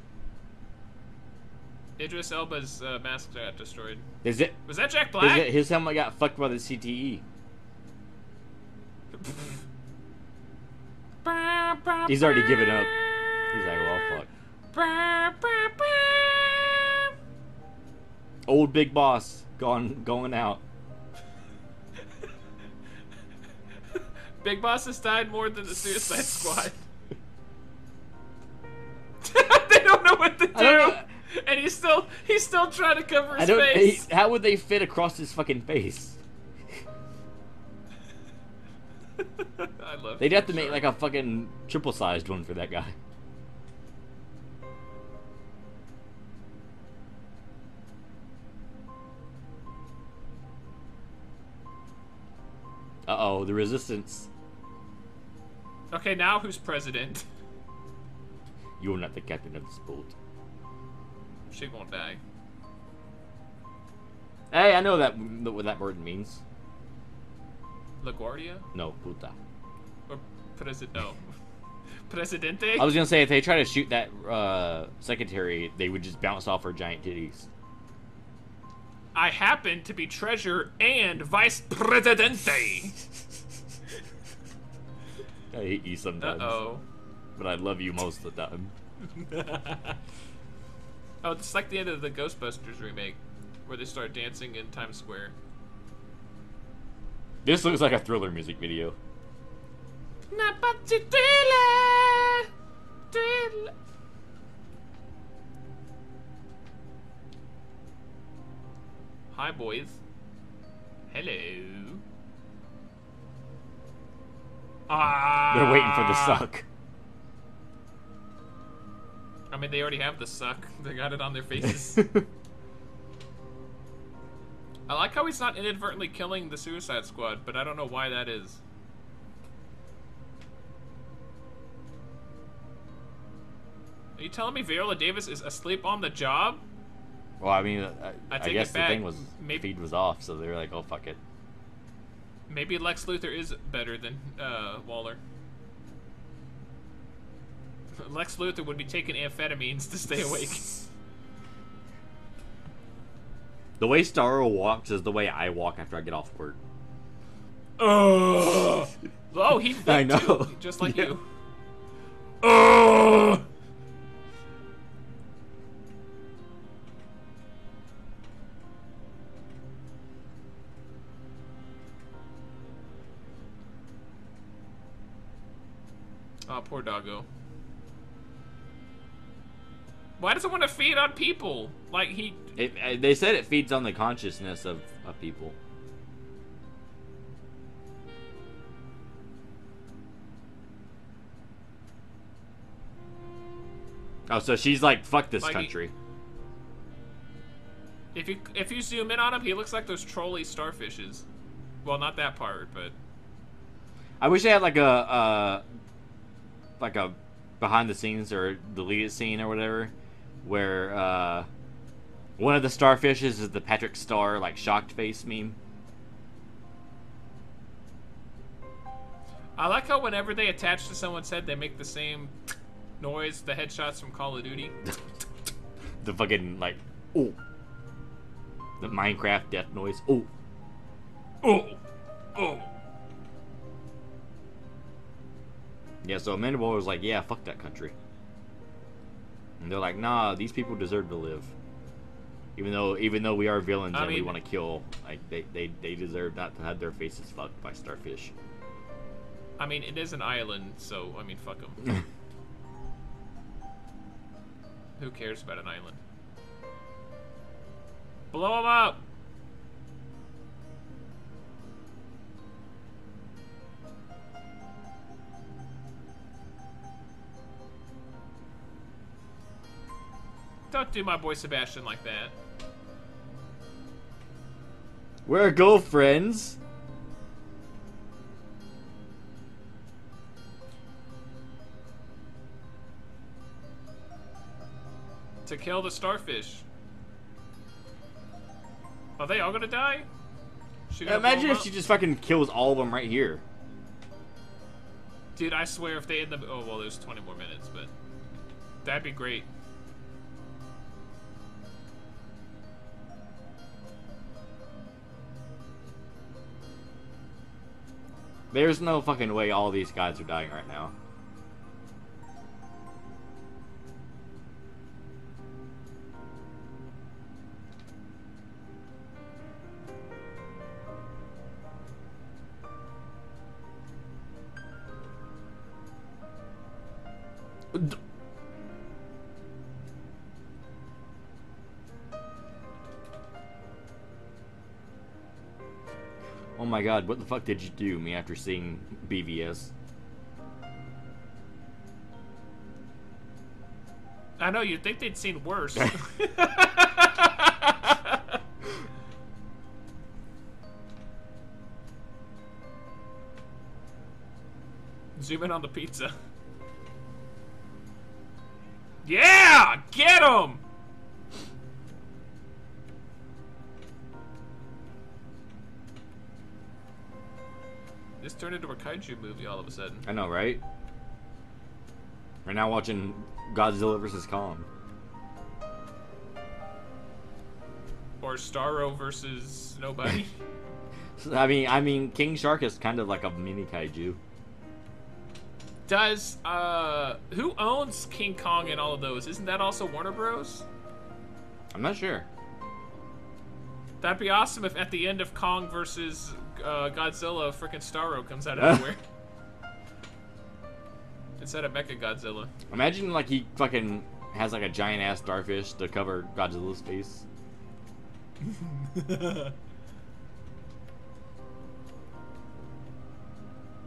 Idris Elba's uh, mask got destroyed. Is it? Was that Jack Is Black? it his helmet got fucked by the. CTE? He's already given up. He's like, well, fuck. Old big boss gone, going out. Big Boss has died more than the Suicide Squad. they don't know what to do, and he's still he's still trying to cover I his don't. face. He, how would they fit across his fucking face? I love. They'd have to make like a fucking triple sized one for that guy. Uh oh, the resistance. Okay, now who's president? You're not the captain of this boat. She won't die. Hey, I know that what that word means. LaGuardia No, puta. or president? No, Presidente. I was gonna say if they try to shoot that uh, secretary, they would just bounce off her giant titties. I happen to be treasurer and vice presidente. I hate you sometimes. Uh sometimes, oh. but I love you most of the time. oh, it's like the end of the Ghostbusters remake, where they start dancing in Times Square. This looks like a thriller music video. Not but thriller, thriller. Hi, boys. Hello. Ah. They're waiting for the suck. I mean, they already have the suck. They got it on their faces. I like how he's not inadvertently killing the Suicide Squad, but I don't know why that is. Are you telling me Viola Davis is asleep on the job? well, I mean, I, I I, guess the thing was Maybe- feed was off, so they were like, "Oh fuck it." Maybe Lex Luthor is better than uh, Waller. Lex Luthor would be taking amphetamines to stay awake. The way Starro walks is the way I walk after I get off work. oh, he I know. too, just like Yeah. you. Oh. Oh, poor doggo. Why does it want to feed on people? Like he It, uh, they said it feeds on the consciousness of, of people. Oh, so she's like, fuck this Like he- country. If you if you zoom in on him, he looks like those trolley starfishes. Well, not that part, but I wish they had like a, uh, like a behind the scenes or deleted scene or whatever, where uh, one of the starfishes is the Patrick Star like shocked face meme. I like how whenever they attach to someone's head, they make the same noise. The headshots from Call of Duty. the fucking like oh the Minecraft death noise. Oh Oh, oh. yeah, so Amanda Waller was like, yeah, fuck that country. And they're like, nah, these people deserve to live. Even though even though we are villains I and we want to kill, like they, they, they deserve not to have their faces fucked by starfish. I mean, it is an island, so I mean, fuck them. Who cares about an island? Blow them up. Don't do my boy Sebastian like that. Where go, friends? To kill the starfish. Are they all gonna die? Gonna Imagine if up? she just fucking kills all of them right here. Dude, I swear if they end up. Oh, well, there's 20 more minutes, but. That'd be great. There's no fucking way all these guys are dying right now. Oh my god, what the fuck did you do me after seeing BvS? I know, you'd think they'd seen worse. Zoom in on the pizza. Yeah! Get him! This turned into a kaiju movie all of a sudden. I know, right? We're now watching Godzilla vs. Kong. Or Starro versus nobody. I mean, I mean, King Shark is kind of like a mini kaiju. Does uh who owns King Kong and all of those? Isn't that also Warner Bros? I'm not sure. That'd be awesome if at the end of Kong versus uh, Godzilla, freaking Starro comes out of nowhere. Instead of Mecha Godzilla. Imagine like he fucking has like a giant ass starfish to cover Godzilla's face.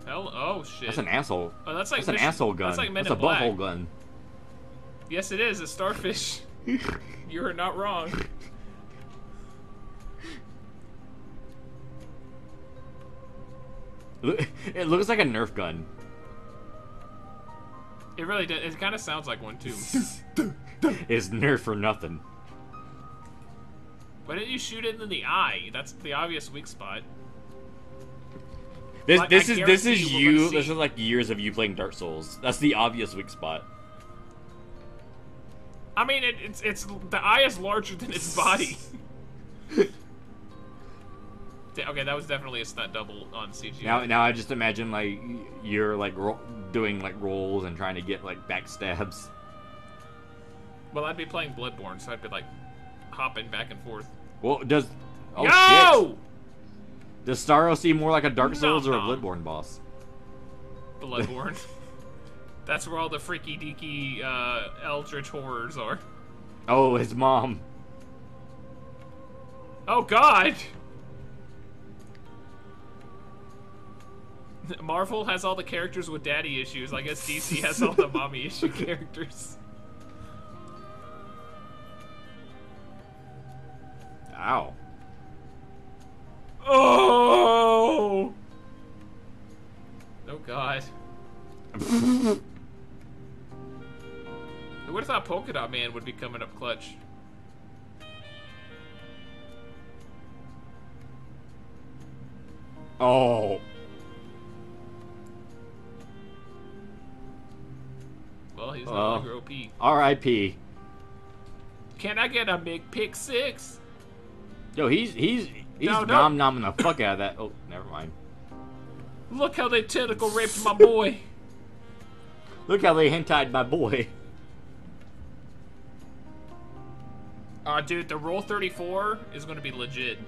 Hell, oh shit. That's an asshole. oh, that's like That's an asshole gun. That's like Men That's a in Black. butthole gun. Yes, it is a starfish. you are not wrong. It looks like a Nerf gun. It really does. It kind of sounds like one too. It's Nerf for nothing. Why didn't you shoot it in the eye? That's the obvious weak spot. This this I is this is you we're you. gonna This is like years of you playing Dark Souls. That's the obvious weak spot. I mean, it, it's it's the eye is larger than its body. Okay, that was definitely a stunt double on CG. Now now I just imagine like you're like ro- doing like rolls and trying to get like backstabs. well, I'd be playing Bloodborne, so I'd be like hopping back and forth. Well, does oh Yo! shit. Does Starro seem more like a Dark No, Souls or a. Bloodborne boss? Bloodborne. That's where all the freaky deaky uh, eldritch horrors are. Oh, his mom. Oh God! Marvel has all the characters with daddy issues. I guess DC has all the mommy issue characters. Ow. Oh! Oh God! Who would have thought Polka Dot Man would be coming up clutch? Oh. Well, he's no Well. longer OP. R.I.P. Can I get a big pick six? Yo, he's he's he's No, no. nom nomming the fuck out of that. Oh, never mind. Look how they tentacle raped my boy. Look how they hentai my boy. Uh, dude, the roll 34 is going to be legit.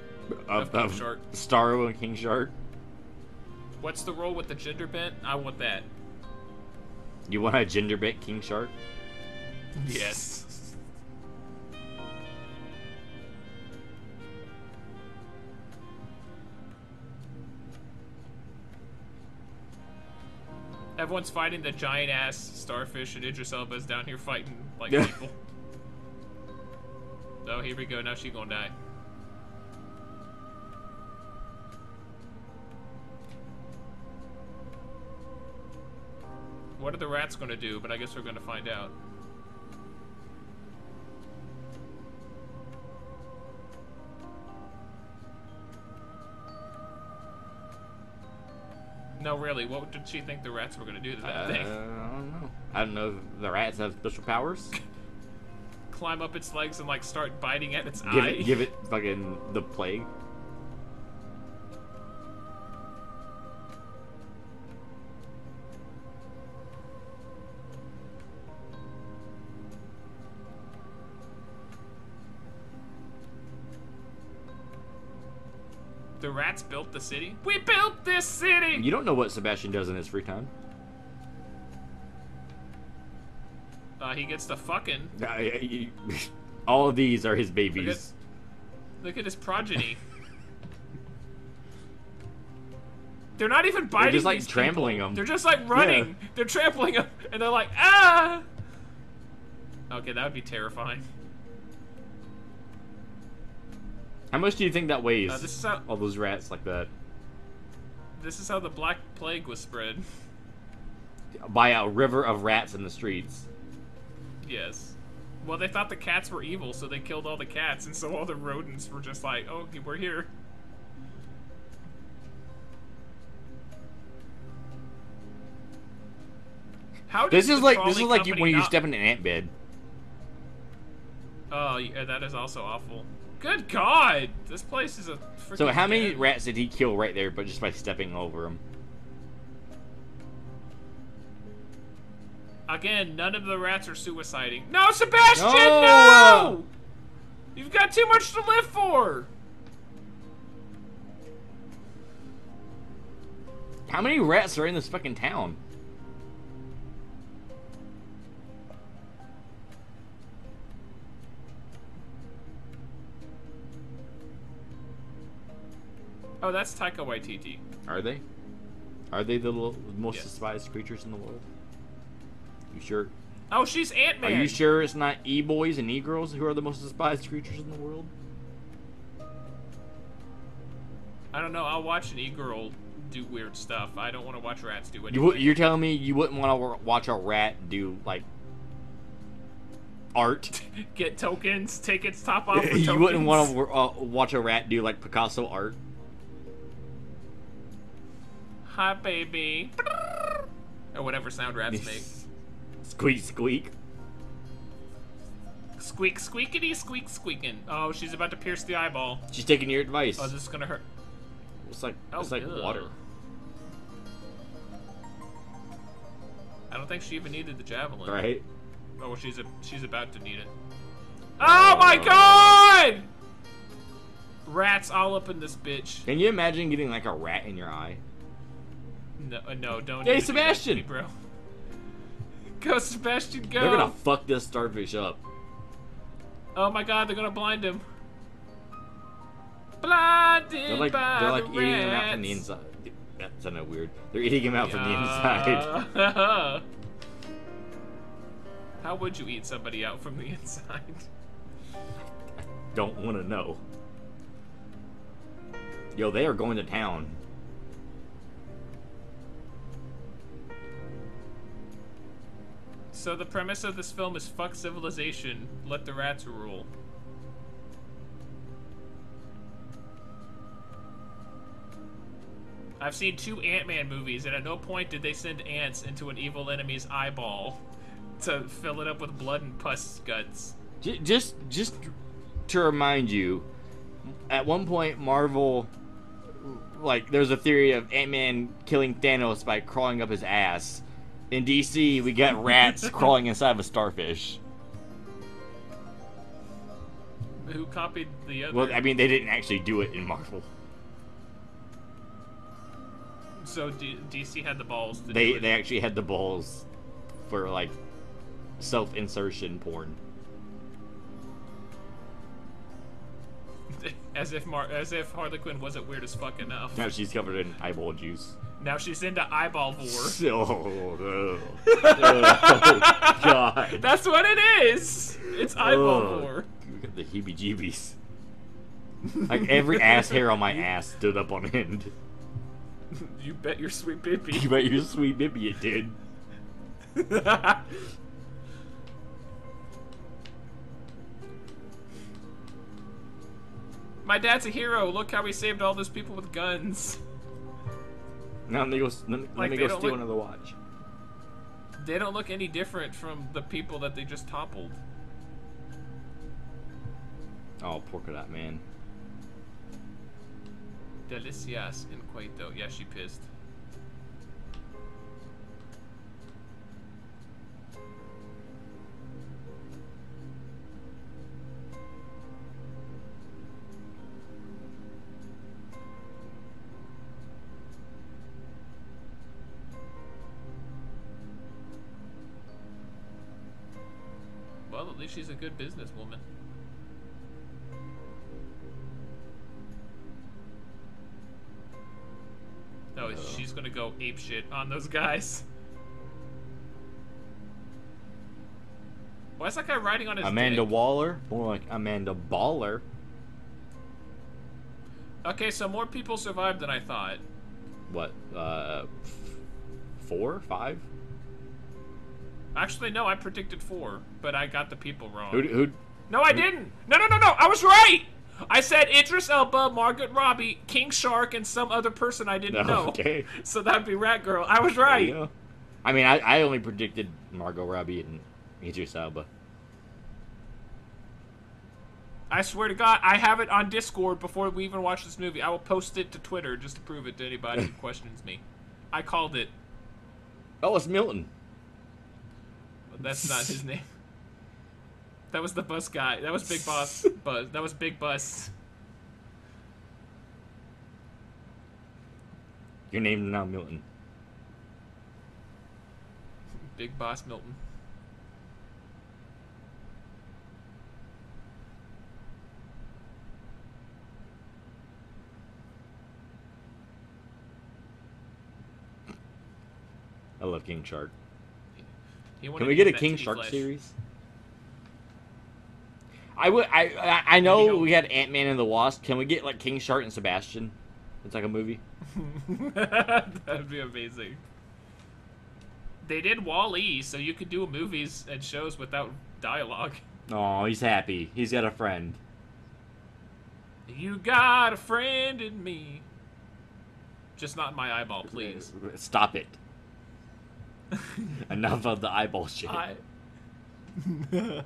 Of, King of Shark. Starro and King Shark. What's the roll with the gender bent? I want that. You want a gender bent King Shark? Yes. Everyone's fighting the giant ass starfish, and Idris Elba's down here fighting like people. Oh, here we go. Now she gonna die. What are the rats gonna do? But I guess we're gonna find out. No, really. What did she think the rats were gonna do to that Uh, I don't know. I don't know if the rats have special powers. Climb up its legs and like start biting at its give eye. it give it fucking the plague. The rats built the city. We built this city. You don't know what Sebastian does in his free time. Uh, he gets the fucking. Uh, you- All of these are his Look babies. at, look at his progeny. They're not even biting. just, like, trampling people. them. They're just like running. They're trampling them, and they're like, ah. Okay, that would be terrifying. How much do you think that weighs? Uh, this is how All those rats like that. this is how the Black Plague was spread. By a river of rats in the streets. Yes. Well, they thought the cats were evil, so they killed all the cats, and so all the rodents were just like, "Oh, we're here." How This is like this is like you, when you not- step in an ant bed. Oh, yeah, that is also awful. Good God, this place is a. So how many rats did he kill right there, but just by stepping over them? Again, none of the rats are suiciding. No, Sebastian, No! no! You've got too much to live for. How many rats are in this fucking town? Oh, that's Taika Waititi. Are they? Are they the l- most Yes. despised creatures in the world? You sure? Oh, she's Ant Man. Are you sure it's not e boys and e girls who are the most despised creatures in the world? I don't know. I'll watch an e-girl do weird stuff. I don't want to watch rats do anything. You, you're telling me you wouldn't want to watch a rat do like art? Get tokens, take its top off. You wouldn't want to uh, watch a rat do like Picasso art? Hi, baby. Or whatever sound rats make. Squeak, squeak. Squeak, squeakity, squeak, squeaking. Oh, she's about to pierce the eyeball. She's taking your advice. Oh, this is gonna hurt. It's like Oh, it's like ugh. water. I don't think she even needed the javelin. Right? Oh, well, she's a, she's about to need it. Oh my oh. god! Rats all up in this bitch. Can you imagine getting like a rat in your eye? No, uh, no, don't. Hey, even to Sebastian! me, bro. Go, Sebastian, go! They're gonna fuck this starfish up. Oh my god, they're gonna blind him. Blinded They're like by they're like the eating him out from the rats. inside. That sounded weird. They're eating him out from the inside. How would you eat somebody out from the inside? Don't want to know. Yo, they are going to town. So the premise of this film is fuck civilization, let the rats rule. I've seen two Ant-Man movies, and at no point did they send ants into an evil enemy's eyeball to fill it up with blood and pus guts. Just just to remind you, at one point Marvel like there's a theory of Ant-Man killing Thanos by crawling up his ass. In DC, we got rats crawling inside of a starfish. Who copied the other? Well, I mean, they didn't actually do it in Marvel. so D- DC had the balls to They do it. they actually had the balls for like self-insertion porn. as if Mar- as if Harley Quinn wasn't weird as fuck enough. Now she's covered in eyeball juice. Now she's into eyeball vor. Oh, no. oh God. That's what it is. It's eyeball oh. Ugh. vor. You got the heebie-jeebies. Like every ass hair on my ass stood up on end. You bet your sweet baby. You bet your sweet baby it did. My dad's a hero. Look how he saved all those people with guns. Now let me go. Let me, let me go steal look- another watch. They don't look any different from the people that they just toppled. Oh, polka dot man. Delicias in Cueto. Yeah, she pissed. At least she's a good businesswoman. No, Uh. she's gonna go ape shit on those guys. Why is that guy riding on his Amanda dick? Waller, more like Amanda Baller. Okay, so more people survived than I thought. What? Uh, four, five? Actually, no, I predicted four, but I got the people wrong. Who? Who? No, I didn't. No, no, no, no. I was right. I said Idris Elba, Margaret Robbie, King Shark, and some other person I didn't No, know. okay. So that'd be Rat Girl. I was right. I mean, I, I only predicted Margot Robbie and Idris Elba. I swear to God, I have it on Discord before we even watch this movie. I will post it to Twitter just to prove it to anybody who questions me. I called it. Oh, it's Milton that's not his name. That was the bus guy. That was Big Boss. Buzz. That was Big Bus. Your name now Milton. Big Boss Milton. I love King Shark. Can we get a King Shark flesh. series? I would. I I, I know we had Ant Man and the Wasp. Can we get like King Shark and Sebastian? It's like a movie. That'd be amazing. They did Wall E, so you could do movies and shows without dialogue. Oh, he's happy. He's got a friend. You got a friend in me. Just not in my eyeball, please. Stop it. Enough of the eyeball shit. I.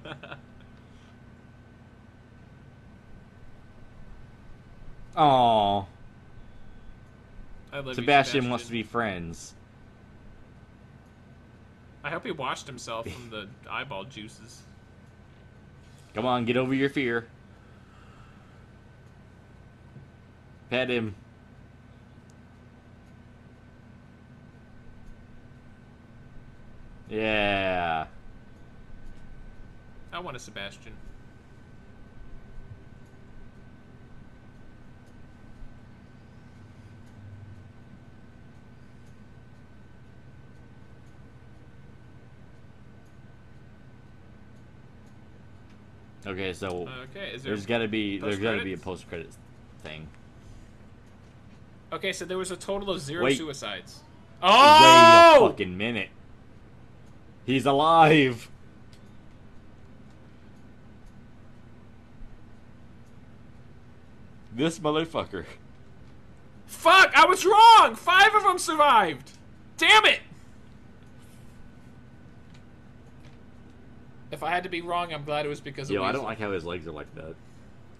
Aw. I love you, Sebastian wants to be friends. I hope he washed himself from the eyeball juices. Come on, get over your fear. Pet him. Yeah. I want a Sebastian. Okay, so Okay, is there? there's got to be there's got to be a post credit thing. Okay, so there was a total of zero Wait. suicides. Wait a Oh! fucking minute. He's alive. This motherfucker. Fuck! I was wrong. Five of them survived. Damn it! If I had to be wrong, I'm glad it was because of Yo, I don't like how his legs are like that.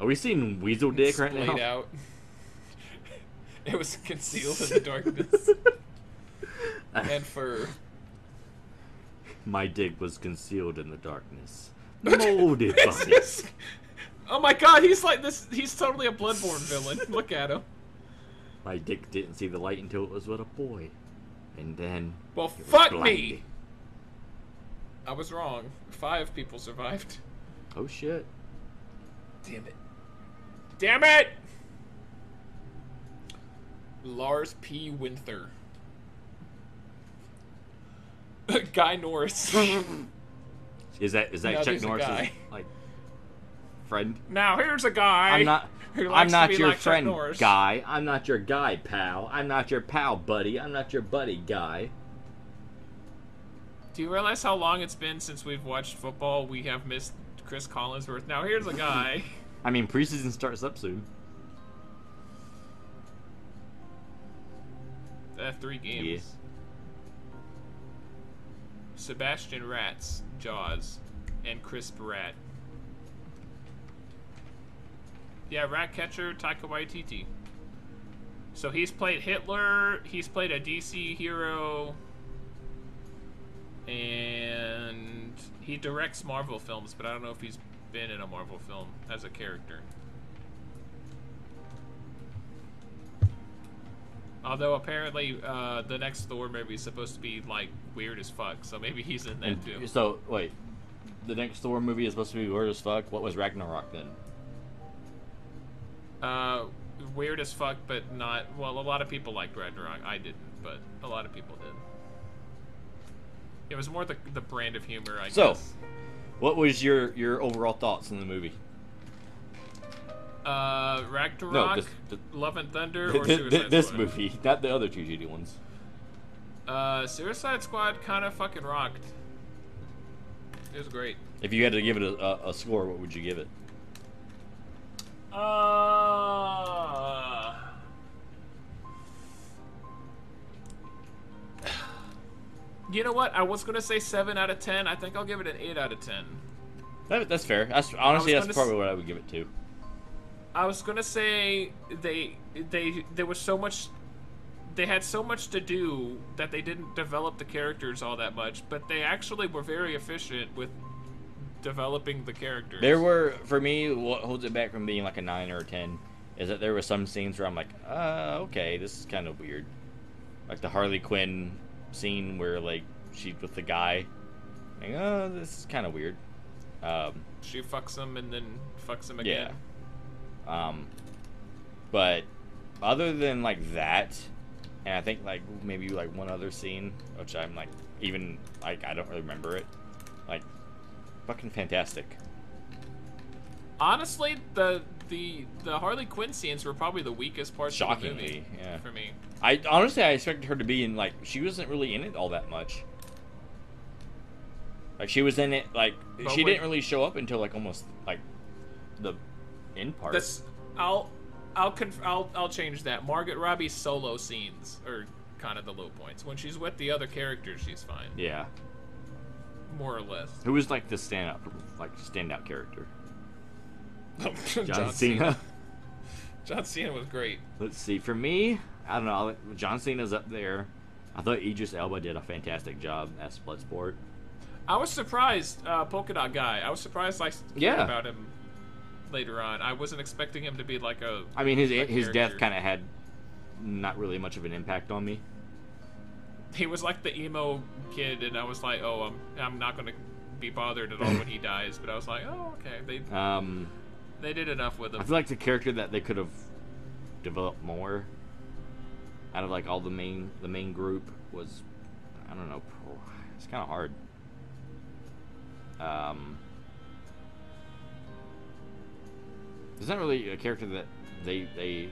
Are we seeing Weasel Dick right now? out. it was concealed in the darkness and fur. My dick was concealed in the darkness. Molded by it. oh my god, he's like this. He's totally a Bloodborne villain. Look at him. My dick didn't see the light until it was with a boy. And then. Well, fuck me. I was wrong. Five people survived. Oh shit. Damn it. Damn it! Lars P. Winther. Guy Norris. Is that is that No, Chuck Norris's like friend? now here's a guy. I'm not. I'm not your like friend, guy. I'm not your guy, pal. I'm not your pal, buddy. I'm not your buddy, guy. Do you realize how long it's been since we've watched football? We have missed Cris Collinsworth. Now here's a guy. I mean, preseason starts up soon. uh, three games. Yeah. Sebastian Ratz, Jaws, and Crisp Rat. Yeah, Ratcatcher, Taika Waititi. So he's played Hitler, he's played a DC hero, and he directs Marvel films, but I don't know if he's been in a Marvel film as a character. Although apparently uh, the next Thor movie is supposed to be like weird as fuck, so maybe he's in that And too. so, wait, the next Thor movie is supposed to be weird as fuck. What was Ragnarok then? Uh, weird as fuck, but not. Well, a lot of people liked Ragnarok. I didn't, but a lot of people did. It was more the the brand of humor, I So, guess. So, what was your your overall thoughts on the movie? Uh, Ragnarok, this- the- Love and Thunder, or th- Suicide this Squad? movie, not the other two shitty ones. Uh, Suicide Squad kind of fucking rocked. It was great. If you had to give it a, a, a score, what would you give it? Uh, you know what? I was gonna say seven out of ten. I think I'll give it an eight out of ten. That, that's fair. That's honestly that's probably s- what I would give it to. I was gonna say they they there was so much they had so much to do that they didn't develop the characters all that much, but they actually were very efficient with developing the characters. There were, for me, what holds it back from being like a nine or a ten is that there were some scenes where I'm like, uh, okay, this is kind of weird. Like the Harley Quinn scene where like she's with the guy. Like, oh, this is kind of weird. Um, she fucks him and then fucks him again. Yeah. Um, but other than like that, and I think like maybe like one other scene, which I'm like even like I don't really remember it. Like, fucking fantastic. Honestly, the the the Harley Quinn scenes were probably the weakest parts of the movie yeah. for me. I honestly I expected her to be in like she wasn't really in it all that much. Like she was in it like But she when- didn't really show up until like almost like the end part. That's I'll I'll conf- I'll I'll change that. Margaret Robbie's solo scenes are kind of the low points. When she's with the other characters, she's fine, yeah. more or less. Who was like the stand up, like standout character? John, John Cena. John Cena was great. Let's see. For me, I don't know. John Cena's up there. I thought Idris Elba did a fantastic job as Bloodsport. I was surprised, uh, Polka Dot Guy. I was surprised cared Yeah. about him later on. I wasn't expecting him to be like a. I mean, his his death kind of had not really much of an impact on me. He was like the emo kid, and I was like, oh, I'm I'm not gonna be bothered at all when he dies. But I was like, oh, okay, they Um, they did enough with him. I feel like the character that they could have developed more out of like all the main the main group was I don't know. It's kind of hard. Um, there's not really a character that they they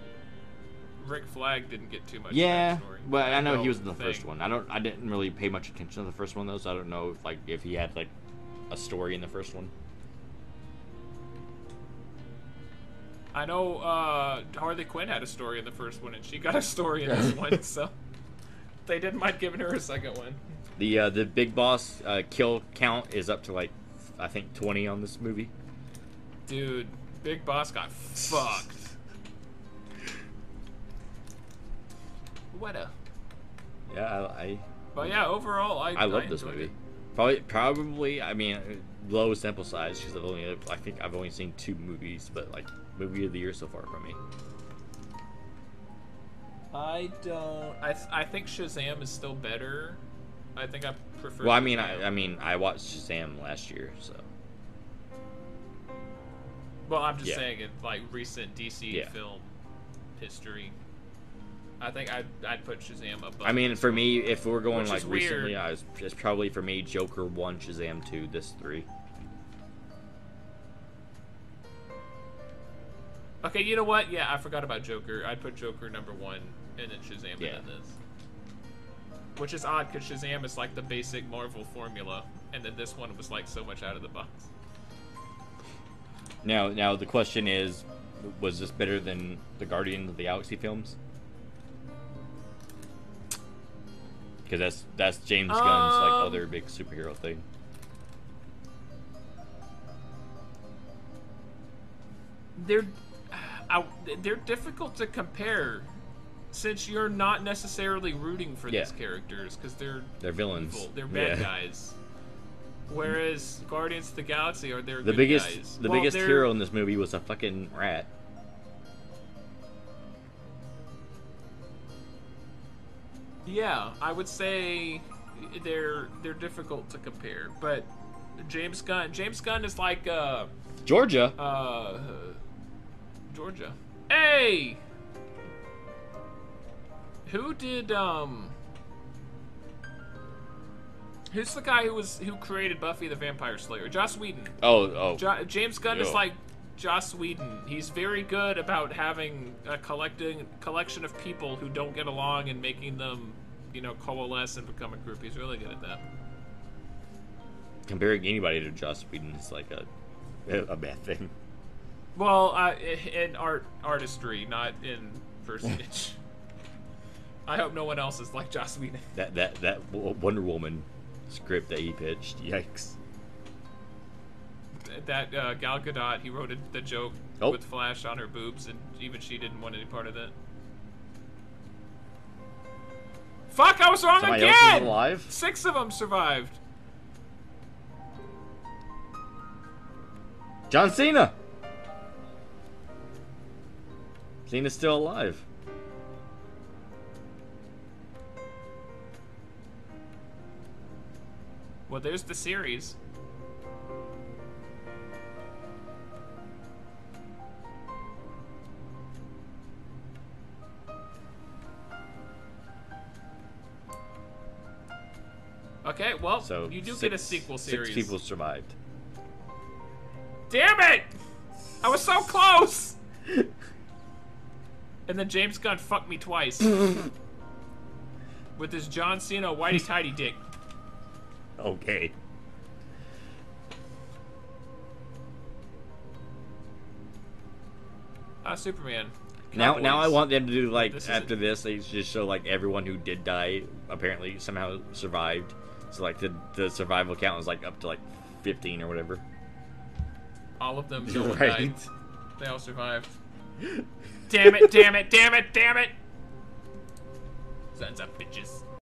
Rick Flag didn't get too much. Yeah, but I know he was in the first one. I don't. I didn't really pay much attention to the first one though, so I don't know if like if he had like a story in the first one. I know uh, Harley Quinn had a story in the first one, and she got a story in this one, so they didn't mind giving her a second one. The uh, the big boss uh, kill count is up to like I think twenty on this movie. Dude, Big Boss got fucked. What a. Yeah, I I, But yeah, overall, I I love this movie. it. Probably probably I mean low sample size because I've only I think I've only seen two movies, but like movie of the year so far for me. I don't. I th- I think Shazam is still better. I think I prefer. Well, I mean Shazam. I I mean I watched Shazam last year, so Well, I'm just Yeah. saying in like recent DC Yeah. film history. I think I'd, I'd put Shazam above. I mean, for me, if we're going like recently, I was, it's probably for me Joker one, Shazam two, this three. Okay, you know what? Yeah, I forgot about Joker. I'd put Joker number one, and then Shazam, Yeah. and then this. Which is odd because Shazam is like the basic Marvel formula, and then this one was like so much out of the box. Now, now the question is, was this better than the Guardians of the Galaxy films? Because that's that's James Gunn's like Um, other big superhero thing. They're, I, they're difficult to compare, since you're not necessarily rooting for Yeah. these characters because they're They're villains. evil. They're bad Yeah. guys. Whereas Guardians of the Galaxy are their The biggest guys. the Well, biggest they're- hero in this movie was a fucking rat. Yeah, I would say they're they're difficult to compare, but James Gunn James Gunn is like uh Georgia. uh Georgia. Hey, who did um who's the guy who was who created Buffy the Vampire Slayer? Joss Whedon. Oh, oh. Jo- James Gunn is like Joss Whedon. He's very good about having a collecting collection of people who don't get along and making them, you know, coalesce and become a group. He's really good at that. Comparing anybody to Joss Whedon is like a a bad thing. Well, uh, in art artistry, not in personage. I hope no one else is like Joss Whedon. That that that Wonder Woman script that he pitched. Yikes. That uh, Gal Gadot, he wrote a, the joke Oh. with Flash on her boobs, and even she didn't want any part of that. Fuck! I was wrong Somebody again. alive. Six of them survived. John Cena. Cena's still alive. Well, there's the series. Okay, well, so you do six, get a sequel series. Six people survived. Damn it! I was so close! and then James Gunn fucked me twice. with his John Cena whitey tidy dick. Okay. Uh, Superman. Now, now I want them to do like This after isn't- this, they just show like everyone who did die apparently somehow survived. So like the the survival count was like up to like fifteen or whatever. All of them no one Right. died. They all survived. damn it, damn it, damn it, damn it! Sons of bitches.